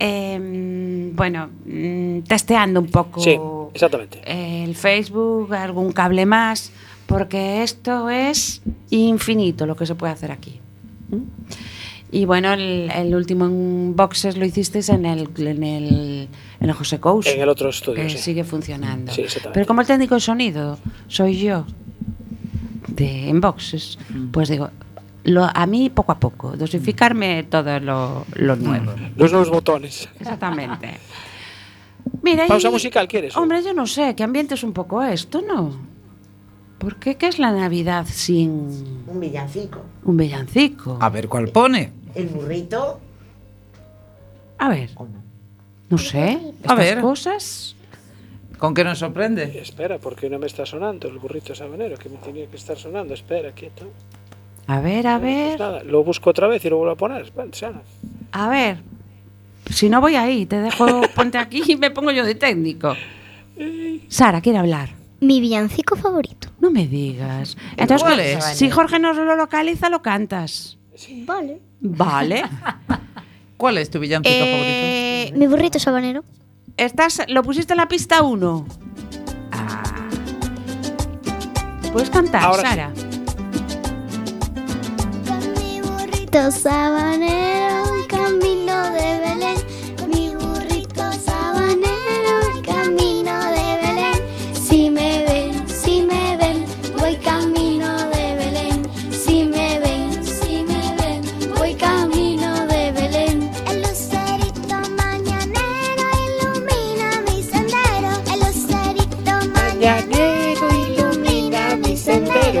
eh, bueno, mm, testeando un poco sí, exactamente. el Facebook, algún cable más, porque esto es infinito lo que se puede hacer aquí. ¿Mm? Y bueno, el, el último en boxes lo hicisteis en el, en el, en el José Couso. En el otro estudio, Que sí. sigue funcionando. Sí. Pero como el técnico de sonido soy yo, de, en boxes, pues digo, lo, a mí poco a poco, dosificarme todo lo, lo nuevo. Los nuevos botones. Exactamente. Mira, ¿Pausa y- musical quieres? Hombre, yo no sé, ¿qué ambiente es un poco esto, no? ¿Por qué? ¿Qué es la Navidad sin Un villancico. un villancico? A ver cuál pone. El burrito. A ver, ¿o no? no sé, A estas ver. cosas. ¿Con qué nos sorprende? Espera, porque no me está sonando el burrito sabanero, que me tenía que estar sonando. Espera, quieto. A ver, a Pues ver, nada, lo busco otra vez y lo vuelvo a poner. Sana. a ver. Si no voy ahí, te dejo, ponte aquí y me pongo yo de técnico. Sara, quiere hablar. Mi villancico favorito. No me digas. Entonces, ¿Cuál es? si Jorge nos lo localiza, lo cantas. Vale. Vale. ¿Cuál es tu villancico Eh, Mi burrito sabanero. Estás, lo pusiste en la pista 1. Puedes cantar, Ahora sí. Sara. Con mi burrito sabanero, camino de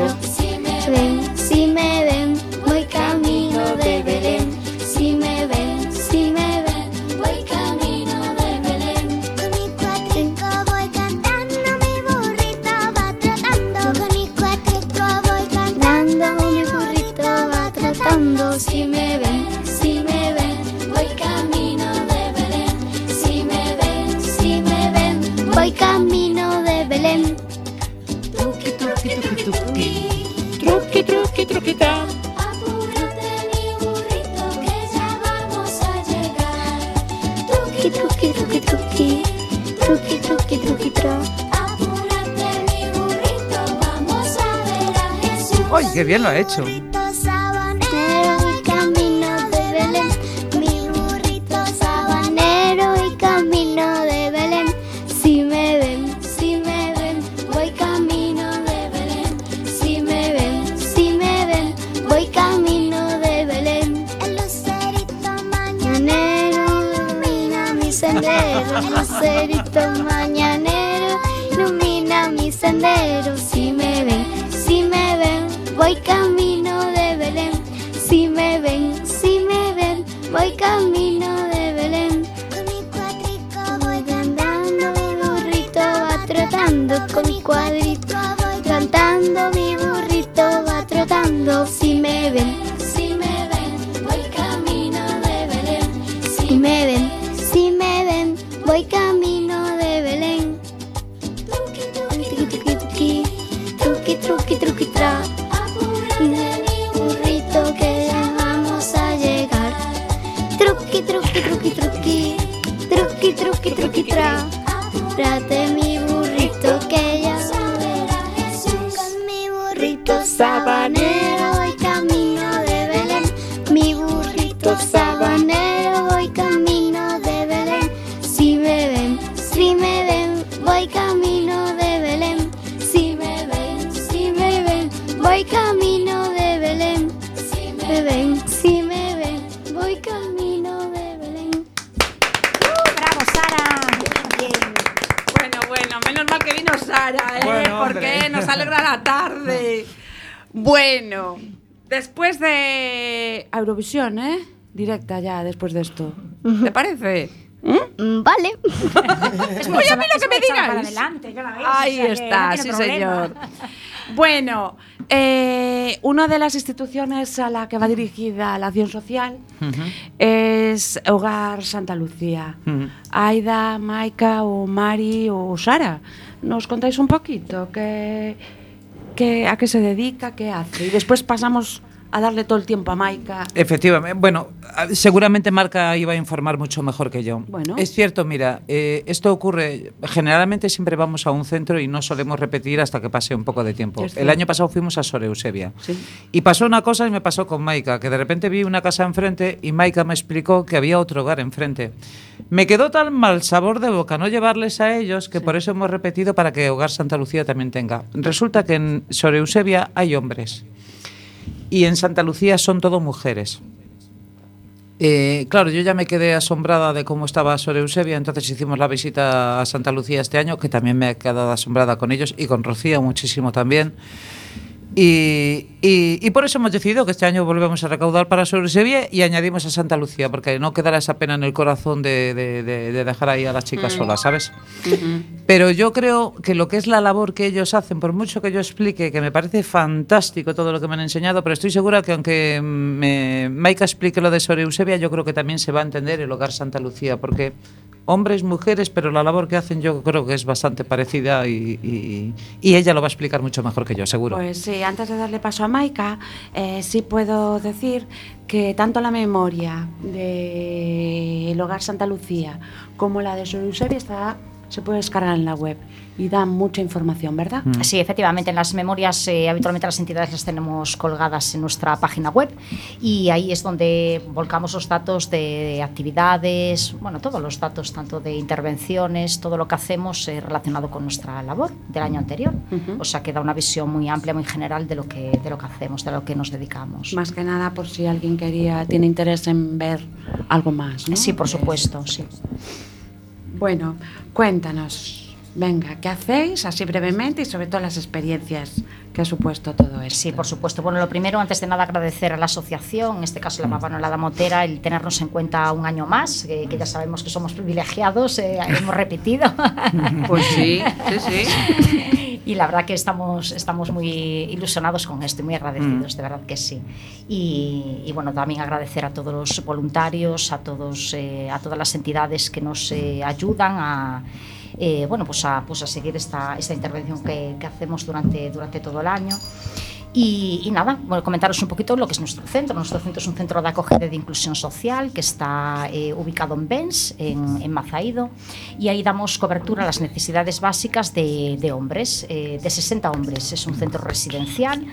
0, 3, bien lo ha hecho! Sabanero Bueno, después de Eurovisión, ¿eh? Directa ya después de esto. ¿Te parece? ¿Mm? Mm, Vale. Es Oye, a mí lo que me echaba Para digáis. adelante, ya la veis, Ahí o sea que está, no sí problema. señor. Bueno, eh, una de las instituciones a la que va dirigida la acción social es Hogar Santa Lucía. Aida, Maika o Mari o Sara, ¿nos contáis un poquito qué, qué- a qué se dedica, qué hace? Y después pasamos a darle todo el tiempo a Maika. Efectivamente. Bueno, seguramente Marca iba a informar mucho mejor que yo. Bueno. Es cierto, mira, eh, esto ocurre, generalmente siempre vamos a un centro y no solemos repetir hasta que pase un poco de tiempo. El año pasado fuimos a Sor Eusebia. Sí. Y pasó una cosa y me pasó con Maika, que de repente vi una casa enfrente y Maika me explicó que había otro hogar enfrente. Me quedó tan mal sabor de boca no llevarles a ellos que por eso hemos repetido para que Hogar Santa Lucía también tenga. Resulta que en Sor Eusebia hay hombres y en Santa Lucía son todo mujeres. Eh, claro, yo ya me quedé asombrada de cómo estaba Sor Eusebia, entonces hicimos la visita a Santa Lucía este año, que también me he quedado asombrada con ellos y con Rocío muchísimo también. E, e, e por eso hemos decidido que este año volvemos a recaudar para sobre Sevilla y añadimos a Santa Lucía, porque no quedará esa pena en el corazón de, de, de, de dejar ahí a las chicas mm. solas, ¿sabes? Uh. Pero yo creo que lo que es la labor que ellos hacen, por mucho que yo explique, que me parece fantástico todo lo que me han enseñado, pero estoy segura que aunque me, Maika explique lo de sobre Eusebia, yo creo que también se va a entender el hogar Santa Lucía, porque hombres, mujeres, pero la labor que hacen yo creo que es bastante parecida y, ella lo va a explicar mucho mejor que yo, seguro. Pues sí, antes de darle paso a Maika, eh, sí puedo decir que tanto la memoria del Hogar Santa Lucía como la de Sor Eusebia está, se puede descargar en la web y da mucha información, ¿verdad? Mm. Sí, efectivamente, en las memorias eh, habitualmente las entidades las tenemos colgadas en nuestra página web y ahí es donde volcamos los datos de actividades, bueno, todos los datos, tanto de intervenciones, todo lo que hacemos eh, relacionado con nuestra labor del año anterior. Ujú. O sea que da una visión muy amplia, muy general de lo que, de lo que hacemos, de lo que nos dedicamos. Más que nada por si alguien quería, tiene interés en ver algo más, ¿no? Sí, por supuesto, sí. Bueno, cuéntanos. Venga, ¿qué hacéis? Así brevemente y sobre todo las experiencias que ha supuesto todo esto. Sí, por supuesto. Bueno, lo primero, antes de nada, agradecer a la asociación, en este caso la Mapanolada Motera, el tenernos en cuenta un año más, que, que ya sabemos que somos privilegiados, eh, hemos repetido. Pues sí, sí, sí. y la verdad que estamos, estamos muy ilusionados con esto y muy agradecidos, de verdad que sí. Y, y bueno, también agradecer a todos los voluntarios, a, todos, eh, a todas las entidades que nos eh, ayudan a eh, bueno, pues a, pues a seguir esta, esta intervención que, que hacemos durante, durante todo el año. Y, y nada, bueno, comentaros un poquito lo que es nuestro centro. Nuestro centro es un centro de acogida de inclusión social que está eh, ubicado en Bens, en, en Mazaído, y ahí damos cobertura a las necesidades básicas de, de hombres, eh, de 60 hombres. Es un centro residencial,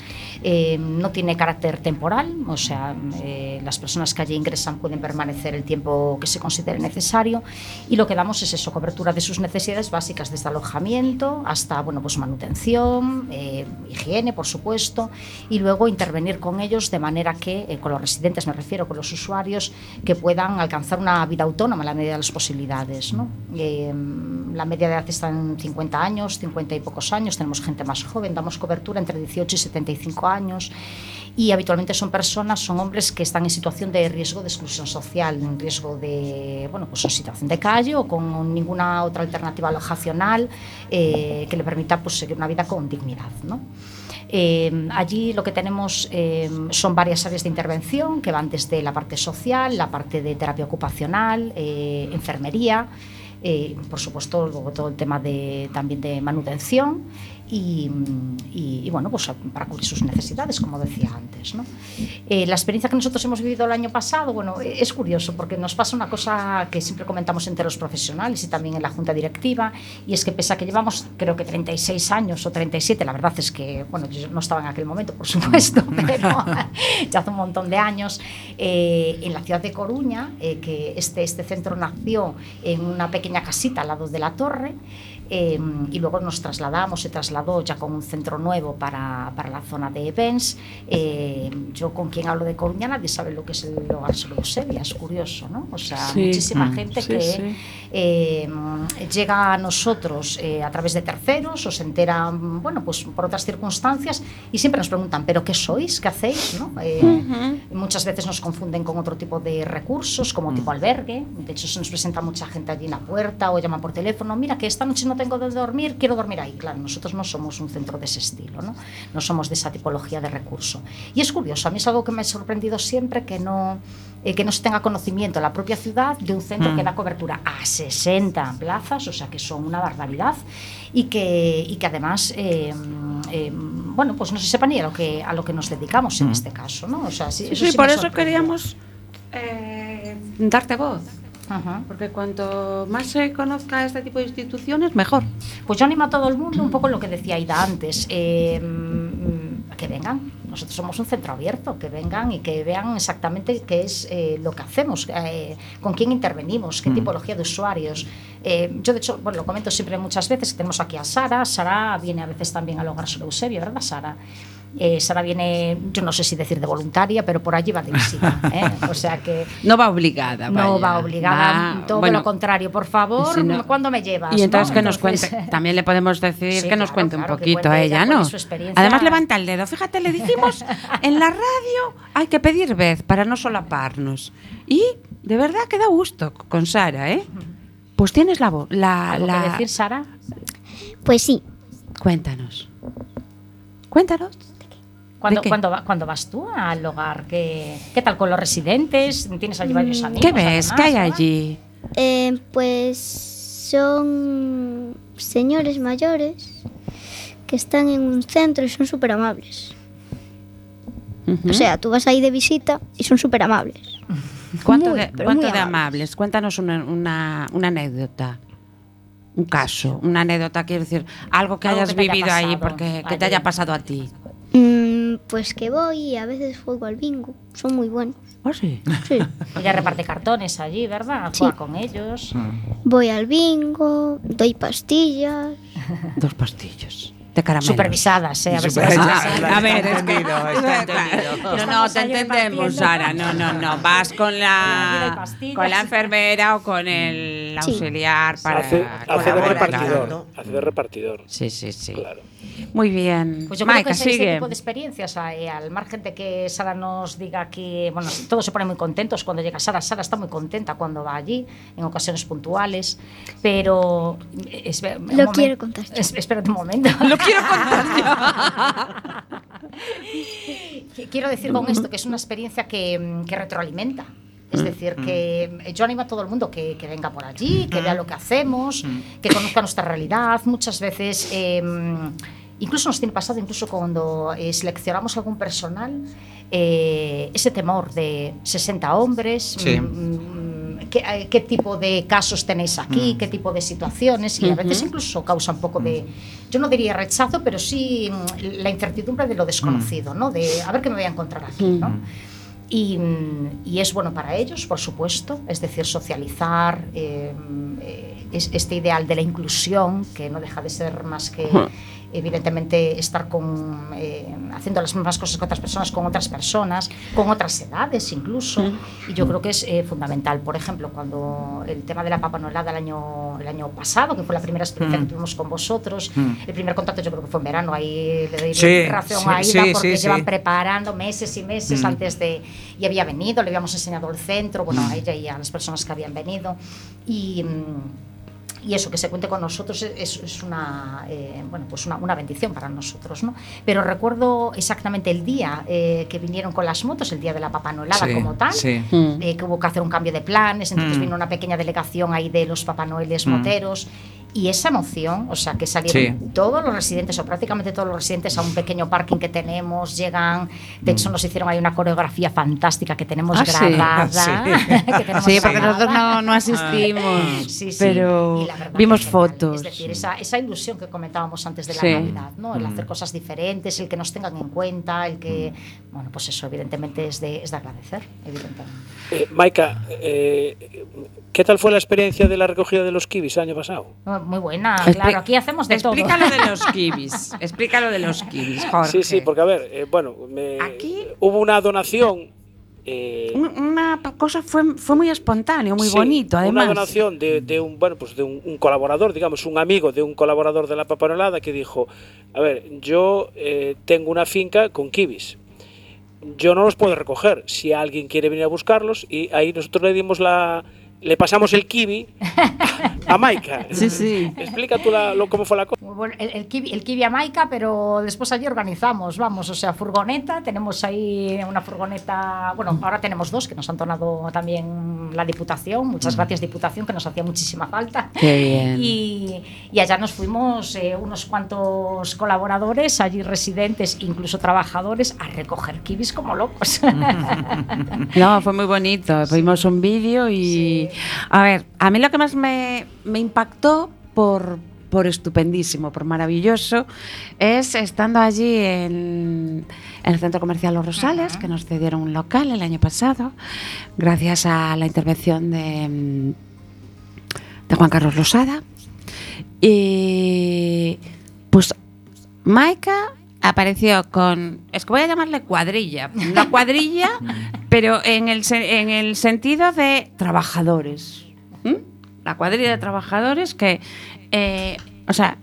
eh, no tiene carácter temporal, o sea, eh, las personas que allí ingresan pueden permanecer el tiempo que se considere necesario, y lo que damos es eso, cobertura de sus necesidades básicas, desde alojamiento hasta bueno, pues manutención, eh, higiene, por supuesto, y luego intervenir con ellos de manera que, con los residentes me refiero, con los usuarios, que puedan alcanzar una vida autónoma en la medida de las posibilidades. la media de edad está en 50 años, 50 y pocos años, tenemos gente más joven, damos cobertura entre 18 y 75 años y habitualmente son personas, son hombres que están en situación de riesgo de exclusión social, en riesgo de, bueno, pues en situación de calle o con ninguna otra alternativa alojacional eh, que le permita pues, seguir una vida con dignidad. ¿no? Eh, allí lo que tenemos eh, son varias áreas de intervención que van desde la parte social, la parte de terapia ocupacional, eh, enfermería, eh, por supuesto luego todo el tema de, también de manutención y, y- y, bueno, pues para cubrir sus necesidades, como decía antes. ¿no? Eh, la experiencia que nosotros hemos vivido el año pasado, bueno, es curioso porque nos pasa una cosa que siempre comentamos entre los profesionales y también en la junta directiva, y es que pese a que llevamos creo que 36 años o 37, la verdad es que, bueno, yo no estaba en aquel momento, por supuesto, pero ya hace un montón de años, eh, en la ciudad de Coruña, eh, que este, este centro nació en una pequeña casita al lado de la torre, eh, y luego nos trasladamos, se trasladó ya con un centro nuevo para, para la zona de Events. Eh, yo con quien hablo de Coruña nadie sabe lo que es el hogar Eusebia, es curioso, ¿no? O sea, Sí. muchísima Mm. gente Sí, que sí. eh, llega a nosotros eh, a través de terceros o se entera, mm, bueno, pues por otras circunstancias y siempre nos preguntan, ¿pero qué sois? ¿Qué hacéis? ¿no? Eh, Muchas veces nos confunden con otro tipo de recursos, como tipo albergue. De hecho, se nos presenta mucha gente allí en la puerta o llaman por teléfono, mira que esta noche no tengo de dormir, quiero dormir ahí. Claro, nosotros no somos un centro de ese estilo, ¿no? No somos de esa tipología de recurso. Y es curioso, a mí es algo que me ha sorprendido siempre que no, eh, que no se tenga conocimiento en la propia ciudad de un centro que da cobertura a 60 plazas, o sea que son una barbaridad, y que, y que además eh, eh, bueno, pues no se sepa ni a lo que a lo que nos dedicamos en este caso, ¿no? O sea, sí, Sí, eso sí, por eso queríamos eh, darte voz. Ajá. Porque cuanto más se conozca este tipo de instituciones, mejor. Pues yo animo a todo el mundo un poco lo que decía Aida antes, eh, mm, que vengan. Nosotros somos un centro abierto, que vengan y que vean exactamente qué es eh, lo que hacemos, eh, con quién intervenimos, qué tipología de usuarios. Eh, yo, de hecho, bueno, lo comento siempre muchas veces, que tenemos aquí a Sara. Sara viene a veces también al Hogar Sor Eusebio, ¿verdad, Sara? Eh, Sara viene, yo no sé si decir de voluntaria, pero por allí va de visita. ¿eh? O sea que No va obligada. no va obligada, Va- todo bueno, lo contrario. Por favor, si no- ¿cuándo me llevas? Y entonces no? que nos Entonces- cuente, también le podemos decir Sí, que nos cuente un claro, poquito a ella ¿no? es su experiencia. Además levanta el dedo, fíjate, le dijimos en la radio hay que pedir vez para no solaparnos. Y de verdad que da gusto con Sara, ¿eh? Pues tienes la voz, la, ¿Algo la- que decir, Sara? Pues sí, cuéntanos. Cuéntanos. ¿Cuándo, cuándo, va- cuándo vas tú al hogar? ¿Qué, qué tal con los residentes? ¿Tienes allí varios amigos? ¿Qué ves? además, ¿Qué hay ¿verdad? allí? eh, pues son señores mayores que están en un centro y son súper amables. O sea, tú vas ahí de visita y son súper amables. ¿Cuánto, muy, de, cuánto de amables. amables? Cuéntanos una, una, una anécdota. Un caso, una anécdota, quiero decir, algo que Algo hayas que te haya vivido ahí, porque que te haya pasado a ti. Mm, pues que voy y a veces juego al bingo. Son muy buenos. ¿Oh, sí? Sí. Ella reparte cartones allí, ¿verdad? Sí. Juega con ellos. Voy al bingo, doy pastillas. Dos pastillos de caramelo. Supervisadas, ¿eh? A ver si a ver, es que... entendido, está entendido. No, no, te entendemos. Sara. No, no, no. Vas con la, pastillas. con la enfermera o con el Sí. auxiliar para hace, hace de repartidor. claro. Hace de repartidor. Sí, sí, sí. Claro. Muy bien. Pues yo creo Maika, que sigue. tipo de experiencias, eh, al margen de que Sara nos diga que, bueno, todos se ponen muy contentos cuando llega Sara. Sara está muy contenta cuando va allí, en ocasiones puntuales, pero... eh, un Lo momento- quiero contar es- espérate un momento. Lo quiero contar Qu- Quiero decir con esto que es una experiencia que, que retroalimenta. Es decir, que eh, yo animo a todo el mundo que, que venga por allí, que vea lo que hacemos, que conozca nuestra realidad. Muchas veces, eh, incluso nos tiene pasado, incluso cuando eh, seleccionamos algún personal, eh, ese temor de 60 hombres, Sí. mm, ¿qué, eh, qué tipo de casos tenéis aquí, qué tipo de situaciones, y a veces incluso causa un poco de, yo no diría rechazo, pero sí mm, la incertidumbre de lo desconocido, ¿no? De a ver qué me voy a encontrar aquí, ¿no? Y, mm, y es bueno para ellos, por supuesto, es decir, socializar, eh, eh, es- este ideal de la inclusión, que no deja de ser más que, evidentemente, estar con, eh, haciendo las mismas cosas que otras personas, con otras personas, con otras edades incluso. Y yo creo que es eh, fundamental. Por ejemplo, cuando el tema de la Papa Noelada el año, el año pasado, que fue la primera experiencia que tuvimos con vosotros, el primer contacto yo creo que fue en verano, ahí le doy Sí, razón sí, a Ida, sí, porque llevan preparando meses y meses antes de... Y había venido, le habíamos enseñado el centro, bueno, a ella y a las personas que habían venido. Y... y eso, que se cuente con nosotros es, es una, eh, bueno, pues una, una bendición para nosotros. ¿no? Pero recuerdo exactamente el día eh, que vinieron con las motos, el día de la Papanolada Sí, como tal, sí. Eh, que hubo que hacer un cambio de planes, entonces Mm. vino una pequeña delegación ahí de los Papá Noeles Mm. moteros. Y esa emoción, o sea, que salieron Sí. todos los residentes, o prácticamente todos los residentes, a un pequeño parking que tenemos, llegan. De hecho, nos hicieron ahí una coreografía fantástica que tenemos Mm. Ah, sí. grabada. Sí. que tenemos Sí, porque grabada. nosotros no, no asistimos, Sí, sí. pero vimos fotos. Es decir, esa, esa ilusión que comentábamos antes de la Sí. Navidad, ¿no? El hacer cosas diferentes, el que nos tengan en cuenta, el que. Bueno, pues eso, evidentemente, es de, es de agradecer, evidentemente. Eh, Maika, eh, ¿qué tal fue la experiencia de la recogida de los kibis el año pasado? Muy buena, Expli- claro, aquí hacemos de todo. Explícalo de los kibis. Explícalo de los kibis, Jorge. Sí, sí, porque a ver, eh, bueno, me- Aquí- hubo una donación. eh, Un- Una cosa fue, fue muy espontáneo, muy sí, bonito, además. Una donación de, de un bueno, pues de un, un colaborador, digamos, un amigo de un colaborador de la Papanolada que dijo, a ver, yo eh, tengo una finca con kibis. Yo no los puedo recoger. Si alguien quiere venir a buscarlos, y ahí nosotros le dimos la, le pasamos el kiwi a Maika. Sí, sí. Explica tú la- lo, cómo fue la cosa. Bueno, el, el, kiwi, el kiwi a Maica, pero después allí organizamos, vamos, o sea, furgoneta, tenemos ahí una furgoneta, bueno, ahora tenemos dos que nos han donado también la Diputación, muchas gracias Diputación, que nos hacía muchísima falta. Qué bien. Y, y allá nos fuimos eh, unos cuantos colaboradores, allí residentes, incluso trabajadores, a recoger kiwis como locos. No, fue muy bonito. Vimos un vídeo y... A ver, a mí lo que más me, me impactó por, por estupendísimo, por maravilloso, es estando allí en, en el Centro Comercial Los Rosales, que nos cedieron un local el año pasado, gracias a la intervención de, mm, de Juan Carlos Losada. Y pues Maika apareció con, es que voy a llamarle cuadrilla, una cuadrilla, pero en el, se- en el sentido de trabajadores. La cuadrilla de trabajadores que, eh, o sea,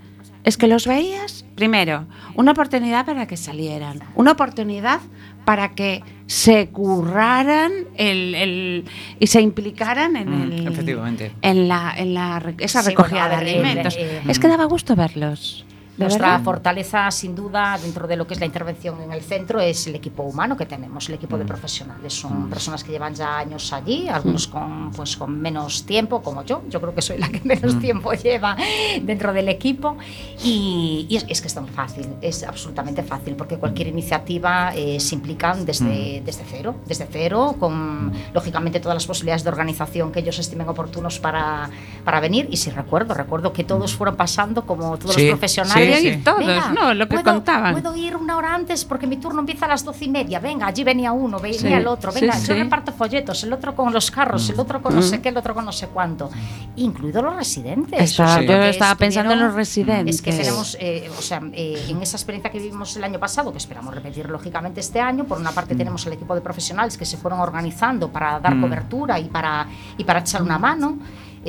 es que los veías, primero, una oportunidad para que salieran, una oportunidad para que se curraran el, el- y se implicaran en, Mm, el, efectivamente. en la, en la esa Sí, recogida bueno, de alimentos. eh, es que daba gusto verlos. ¿De Nuestra verdad? fortaleza, sin duda, dentro de lo que es la intervención en el centro, es el equipo humano que tenemos, el equipo de profesionales. Son personas que llevan ya años allí, algunos con, pues, con menos tiempo, como yo. Yo creo que soy la que menos tiempo lleva dentro del equipo. Y, y es, es que es tan fácil, es absolutamente fácil, porque cualquier iniciativa eh, se implican desde, desde cero, desde cero, con lógicamente todas las posibilidades de organización que ellos estimen oportunos para, para venir. Y si recuerdo, recuerdo que todos fueron pasando como todos Sí, los profesionales. sí, Querían sí. ir todos, Venga, ¿no? Lo que ¿puedo- contaban. Puedo ir una hora antes porque mi turno empieza a las doce y media. Venga, allí venía uno, venía Sí, el otro. Venga, sí. yo reparto folletos, el otro con los carros, el otro con no sé qué, el otro con no sé cuánto. Incluidos los residentes. Estaba- O sea, yo estaba pensando en los residentes. Es que tenemos, eh, o sea, eh, en esa experiencia que vivimos el año pasado, que esperamos repetir lógicamente este año, por una parte tenemos el equipo de profesionales que se fueron organizando para dar Mm. cobertura y para, y para echar una mano.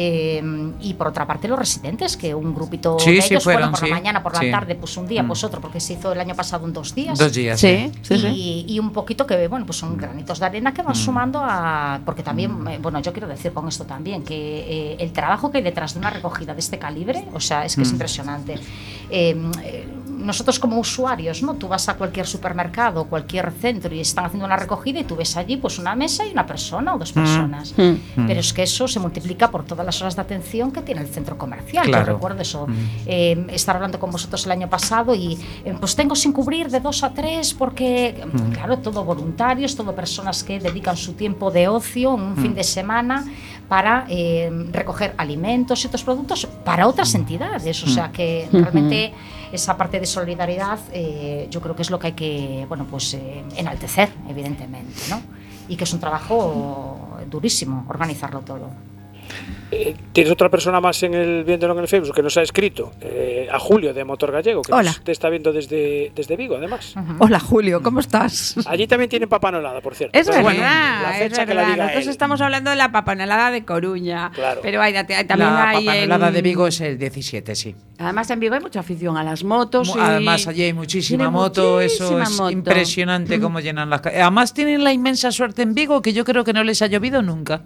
Eh, y por otra parte los residentes, que un grupito Sí, de sí ellos fueron, por la mañana, por la sí. tarde, pues un día, Mm. pues otro, porque se hizo el año pasado en dos días. Dos días. Sí, sí, y, sí. y un poquito que, bueno, pues son granitos de arena que van sumando a... Porque también, eh, bueno, yo quiero decir con esto también, que eh, el trabajo que hay detrás de una recogida de este calibre, o sea, es que es impresionante. Eh, nosotros como usuarios, ¿no? Tú vas a cualquier supermercado, cualquier centro y están haciendo una recogida y tú ves allí pues una mesa y una persona o dos personas. Mm. Pero es que eso se multiplica por todas las horas de atención que tiene el centro comercial. Claro. Yo recuerdo eso, eh, estar hablando con vosotros el año pasado y eh, pues tengo sin cubrir de dos a tres porque, claro, todo voluntarios, todo personas que dedican su tiempo de ocio en un fin de semana para eh, recoger alimentos y otros productos para otras entidades. O sea que realmente esa parte de solidaridad eh, yo creo que es lo que hay que, bueno, pues eh, enaltecer, evidentemente, ¿no? Y que es un trabajo durísimo organizarlo todo. Eh, Tienes otra persona más en el viéndolo en el Facebook que nos ha escrito, eh, a Julio de Motor Gallego, que Hola. nos te está viendo desde, desde Vigo, además. Hola Julio, ¿cómo estás? Allí también tienen papanolada, por cierto. Es verdad, bueno, la es fecha que la diga Nosotros él. estamos hablando de la papanelada de Coruña. Claro. Pero hay, también la hay papanelada en- de Vigo es el 17, sí. Además en Vigo hay mucha afición a las motos. Y- Además, allí hay muchísima Tiene moto, eso es impresionante cómo llenan las calles. Además, tienen la inmensa suerte en Vigo que yo creo que no les ha llovido nunca.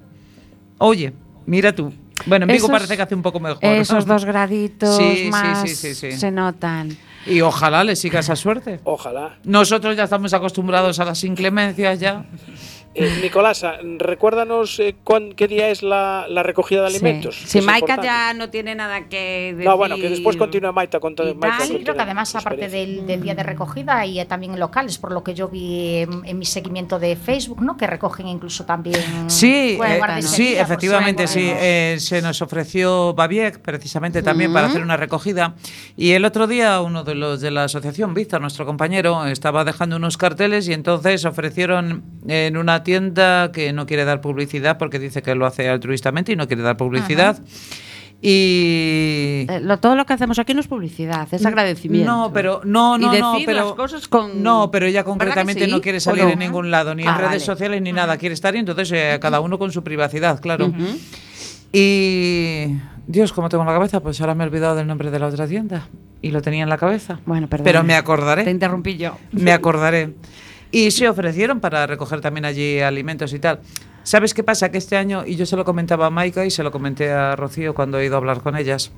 Oye, mira tú. Bueno, en Vigo Esos- parece que hace un poco mejor. Esos dos graditos Sí, más sí, sí, sí. se notan. Y ojalá les siga esa suerte. Ojalá. Nosotros ya estamos acostumbrados a las inclemencias ya. Eh, Nicolasa, recuérdanos eh, cuán- qué día es la, la recogida de alimentos. Sí. Si Maika ya no tiene nada que decir. No, bueno, que después continúe Maita con todo. Maika. Sí, creo que además, aparte del, del día de recogida y eh, también en locales, por lo que yo vi en, en mi seguimiento de Facebook, ¿no? Que recogen incluso también. Sí, Bueno, eh, sí, por efectivamente, sí. Eh, se nos ofreció Babiec precisamente también para hacer una recogida. Y el otro día uno de los de la asociación, Víctor, nuestro compañero, estaba dejando unos carteles y entonces ofrecieron en una tienda que no quiere dar publicidad porque dice que lo hace altruistamente y no quiere dar publicidad. Y Eh, lo- todo lo que hacemos aquí no es publicidad, es agradecimiento. No, pero no, Y no, no, decir pero las cosas con- no, pero ella ¿Verdad que concretamente sí? no quiere ¿O salir no? en ningún lado, ni en Ah, redes vale. sociales ni nada, quiere estar y entonces eh, cada uno con su privacidad, claro. Y Dios, ¿cómo tengo en la cabeza? Pues ahora me he olvidado del nombre de la otra tienda y lo tenía en la cabeza. Bueno, perdón. Pero me acordaré. Te interrumpí yo. Me acordaré. Y se ofrecieron para recoger también allí alimentos y tal. ¿Sabes qué pasa? Que este año, y yo se lo comentaba a Maika y se lo comenté a Rocío cuando he ido a hablar con ellas,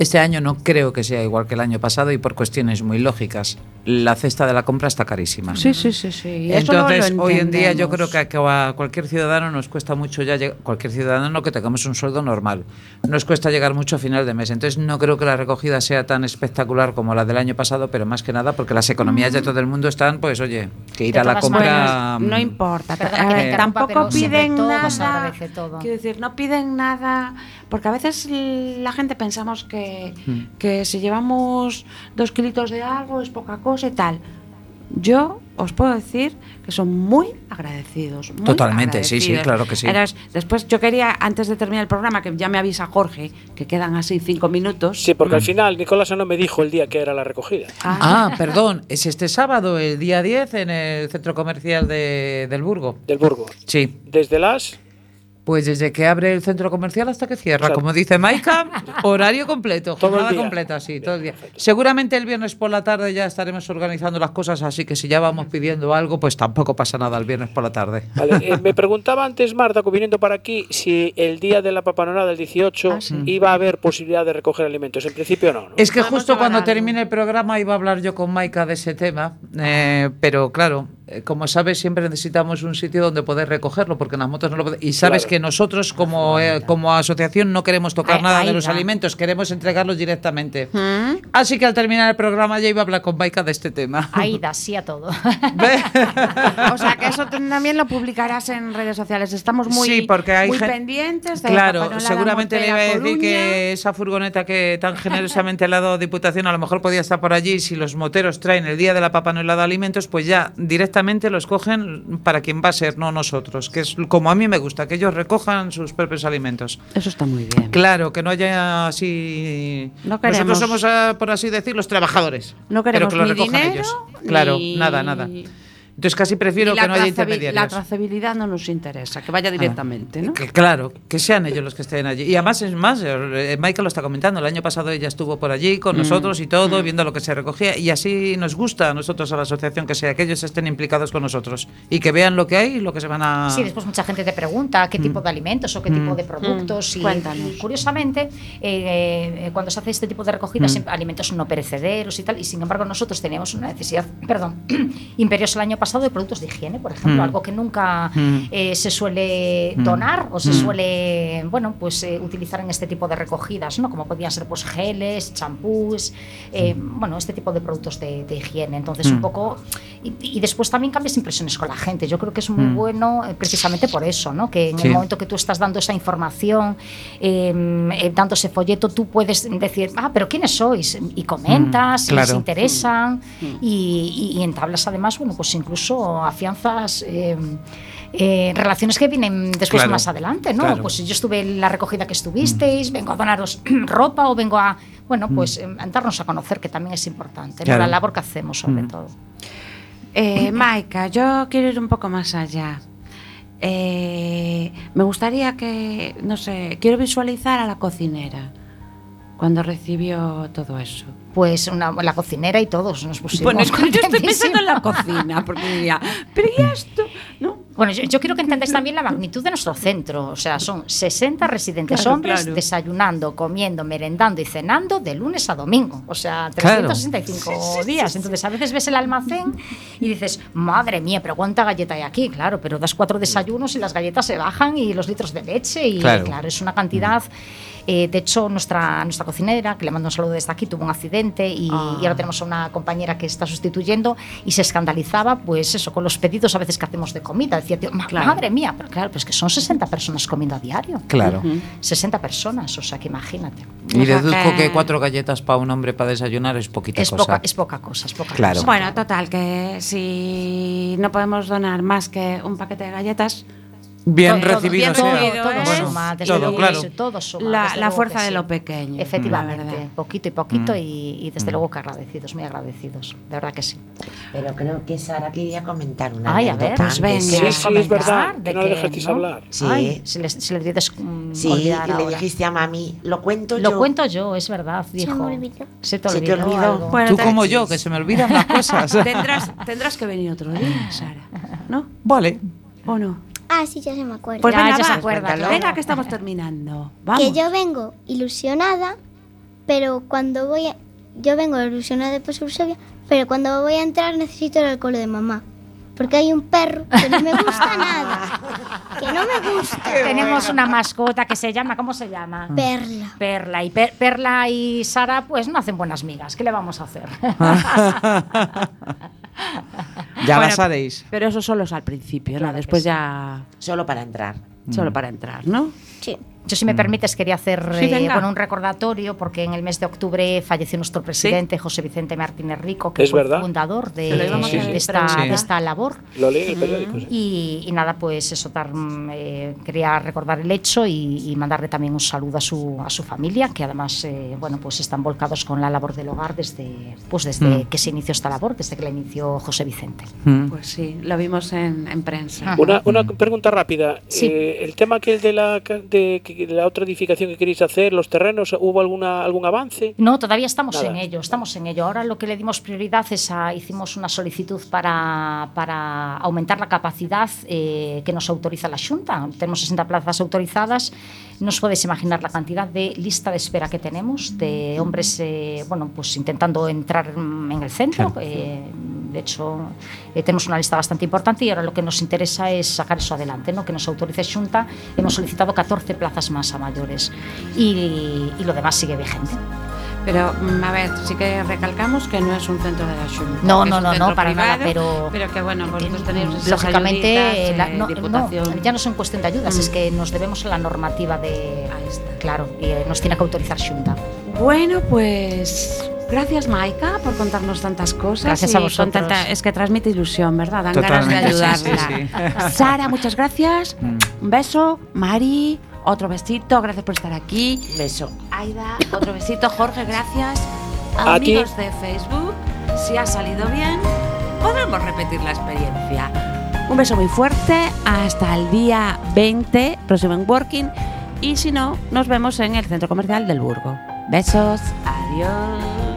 este año no creo que sea igual que el año pasado y por cuestiones muy lógicas. La cesta de la compra está carísima. Sí, sí, sí, sí. eso Entonces, hoy en día yo creo que a, cualquier ciudadano nos cuesta mucho ya lleg- cualquier ciudadano que tengamos un sueldo normal. Nos cuesta llegar mucho a final de mes. Entonces, no creo que la recogida sea tan espectacular como la del año pasado, pero más que nada porque las economías de todo el mundo están, pues oye, que ir De a la compra Bueno, no mm, importa. Tampoco pero piden todo nada. todo. Quiero decir, no piden nada, porque a veces la gente pensamos que, Mm. que si llevamos dos kilitos de algo es poca cosa y tal. Yo os puedo decir que son muy agradecidos. muy Totalmente, sí, sí, claro que sí. Después yo quería, antes de terminar el programa, que ya me avisa Jorge, que quedan así cinco minutos. Sí, porque al final Nicolás no me dijo el día que era la recogida. Ah, perdón, es este sábado, el día 10, en el centro comercial de, del Burgo. Del Burgo. Sí. Desde las. Pues desde que abre el centro comercial hasta que cierra, O sea, como dice Maika, horario completo, Todo el jornada día. completa, sí, todo el día. Seguramente el viernes por la tarde ya estaremos organizando las cosas, así que si ya vamos pidiendo algo, pues tampoco pasa nada el viernes por la tarde. Vale, eh, me preguntaba antes Marta, viniendo para aquí, si el día de la papanonada del 18 Ah, sí. iba a haber posibilidad de recoger alimentos. En principio no. ¿no? Es que justo cuando termine el programa iba a hablar yo con Maika de ese tema, eh, pero claro, como sabes, siempre necesitamos un sitio donde poder recogerlo, porque en las motos no lo podemos. Y sabes Claro. que nosotros, como, eh, como asociación, no queremos tocar Ahí- nada ahí de los alimentos, queremos entregarlos directamente. ¿Mm? Así que al terminar el programa ya iba a hablar con Maika de este tema. Aida, sí a todo. O sea que eso también lo publicarás en redes sociales. Estamos muy, Sí, porque hay muy gen- pendientes de Claro, seguramente le iba a decir que esa furgoneta que tan generosamente le ha dado Diputación a lo mejor podía estar por allí. Si los moteros traen el día de la papa no helada alimentos, pues ya directamente los cogen para quien va a ser, no nosotros. Que es como a mí me gusta, que ellos recojan sus propios alimentos. Eso está muy bien. Claro, que no haya así. No queremos- Nosotros somos, ah, por así decir, los trabajadores. No pero queremos que lo recojan dinero, ellos. Claro, ni- nada, nada. Entonces casi prefiero que no haya intermediarios. La trazabilidad no nos interesa, que vaya directamente, ¿no? Que, claro, que sean ellos los que estén allí. Y además es más, eh, Michael lo está comentando, el año pasado ella estuvo por allí con nosotros y todo, viendo lo que se recogía, y así nos gusta a nosotros, a la asociación, que sea, que ellos estén implicados con nosotros y que vean lo que hay y lo que se van a... Sí, después mucha gente te pregunta qué tipo de alimentos o qué tipo de productos. Mm, y, curiosamente, eh, eh, cuando se hace este tipo de recogida, siempre alimentos no perecederos y tal, y sin embargo nosotros teníamos una necesidad, perdón, imperiosa el año pasado de productos de higiene, por ejemplo, Mm. algo que nunca Mm. eh, se suele Mm. donar o se Mm. suele, bueno, pues eh, utilizar en este tipo de recogidas, ¿no? Como podían ser pues geles, champús, eh, bueno, este tipo de productos de, de higiene. Entonces, un Mm. poco... Y, y después también cambias impresiones con la gente. Yo creo que es muy Mm. bueno eh, precisamente por eso, ¿no? Que en Sí. el momento que tú estás dando esa información, eh, eh, dando ese folleto, tú puedes decir, ah, pero ¿quiénes sois? Y comentas, Mm, y les claro. interesan, y, y- y entablas además, bueno, pues incluso afianzas... eh, eh, relaciones que vienen después Claro, más adelante, ¿no? claro. Pues yo estuve en la recogida que estuvisteis, vengo a donaros ropa o vengo a, bueno, pues eh, a darnos a conocer, que también es importante, ¿no? Claro. la labor que hacemos sobre Mm. todo. Eh, Maika, yo quiero ir un poco más allá. Eh, me gustaría que, no sé, quiero visualizar a la cocinera cuando recibió todo eso. Pues una, la cocinera y todos nos pusimos Bueno, yo estoy pensando en la cocina, porque diría, pero ¿y esto? ¿No? Bueno, yo, yo quiero que entendáis también la magnitud de nuestro centro. O sea, son 60 residentes Claro, hombres claro. desayunando, comiendo, merendando y cenando de lunes a domingo. O sea, Claro. 365 días. Entonces, a veces ves el almacén y dices, madre mía, pero ¿cuánta galleta hay aquí? Claro, pero das cuatro desayunos y las galletas se bajan y los litros de leche. Y Claro. claro, es una cantidad. Eh, de hecho, nuestra, nuestra cocinera, que le mando un saludo desde aquí, tuvo un accidente y, Ah. y ahora tenemos a una compañera que está sustituyendo y se escandalizaba, pues eso, con los pedidos a veces que hacemos de comida. Decía, tío, "Ma- Claro. madre mía, pero claro, pues que son 60 personas comiendo a diario. Claro. 60 personas, o sea que imagínate. Y deduzco que- que cuatro galletas para un hombre para desayunar es poquita Es cosa. poca, es poca cosa, es poca Claro. cosa. Bueno, total, que si no podemos donar más que un paquete de galletas, Bien Todo- recibido bien sea. recibido, todo ¿eh? Bueno, suma, desde todo, luego, claro. todo suma, la, la fuerza de lo pequeño. Efectivamente, poquito y poquito Mm. y, y desde luego que agradecidos, muy agradecidos, de verdad que sí. Pero creo que Sara quería comentar una Ay, a ver, pues venga. Sí, ¿Quieres sí, es verdad. de Que no dejasteis no? hablar. Sí. Ay, si le, si le dices, mm, Sí, que le dijiste a mami, lo cuento Lo yo. cuento yo, es verdad, dijo. me olvidó. Se te Se te olvidó. olvidó. Bueno, Tú te- como yo, que se me olvidan las cosas. Tendrás, tendrás que venir otro día, Sara. ¿No? Vale. ¿O no? Ah, sí, ya se me acuerda. Pues Ya, venga, ya se acuerda, Venga, que estamos terminando. Vamos. que yo vengo ilusionada, pero cuando voy a... Yo vengo ilusionada de Eusebia, pero cuando voy a entrar necesito el alcohol de mamá. Porque hay un perro que no me gusta nada. Que no me gusta. Tenemos una mascota que se llama, ¿cómo se llama? Perla. Perla. Y Per- Perla y Sara, pues no hacen buenas migas. ¿Qué le vamos a hacer? Ya Bueno, las haréis. Pero eso solo es al principio, ¿no? Claro que Después sí. ya. Solo para entrar. Solo para entrar, ¿no? Sí. Yo, si me permites, quería hacer Sí, eh, bueno, un recordatorio porque en el mes de octubre falleció nuestro presidente, José Vicente Martínez Rico, que Es fue verdad. fundador de, esta, preguntar. de esta labor. Lo leí en el periódico. sí. Y, y nada, pues eso, dar, mm, eh, quería recordar el hecho y, y mandarle también un saludo a su, a su familia, que además, eh, bueno, pues están volcados con la labor del hogar desde, pues desde Mm. que se inició esta labor, desde que la inició José Vicente. Mm. Pues sí, lo vimos en, en prensa. Una, una pregunta rápida. Sí. Eh, el tema que de la, ca- de, que- de la otra edificación que queréis hacer, los terrenos, ¿hubo alguna, algún avance? No, todavía estamos Nada. en ello, estamos en ello. Ahora lo que le dimos prioridad es a, hicimos una solicitud para, para aumentar la capacidad eh, que nos autoriza la Junta. Tenemos 60 plazas autorizadas No os podéis imaginar la cantidad de lista de espera que tenemos de hombres, eh, bueno, pues intentando entrar en el centro. Eh, de hecho, eh, tenemos una lista bastante importante y ahora lo que nos interesa es sacar eso adelante, ¿no? que nos autorice Junta. Hemos solicitado 14 plazas más a mayores y, y lo demás sigue vigente. Pero, mm, a ver, sí que recalcamos que no es un centro de la Junta. No, no, no, no, para nada, pero- Pero que bueno, vosotros tenéis esas Lógicamente, ayuditas, la- eh, no, Diputación. no, ya no es en cuestión de ayudas, Mm. es que nos debemos a la normativa de. Ahí está. Claro, y eh, nos tiene que autorizar Junta. Bueno, pues gracias Maika por contarnos tantas cosas. Gracias y a vosotros. con tanta- es que transmite ilusión, ¿verdad? Dan ganas de sí, ayudarla. sí, sí. Sara, muchas gracias. Mm. Un beso. Mari, otro besito. Gracias por estar aquí. Beso. Aida, otro besito. Jorge, gracias. A ti. Amigos de Facebook, si ha salido bien, podremos repetir la experiencia. Un beso muy fuerte. Hasta el día 20, próximo en Working. Y si no, nos vemos en el centro comercial del Burgo. Besos. Adiós.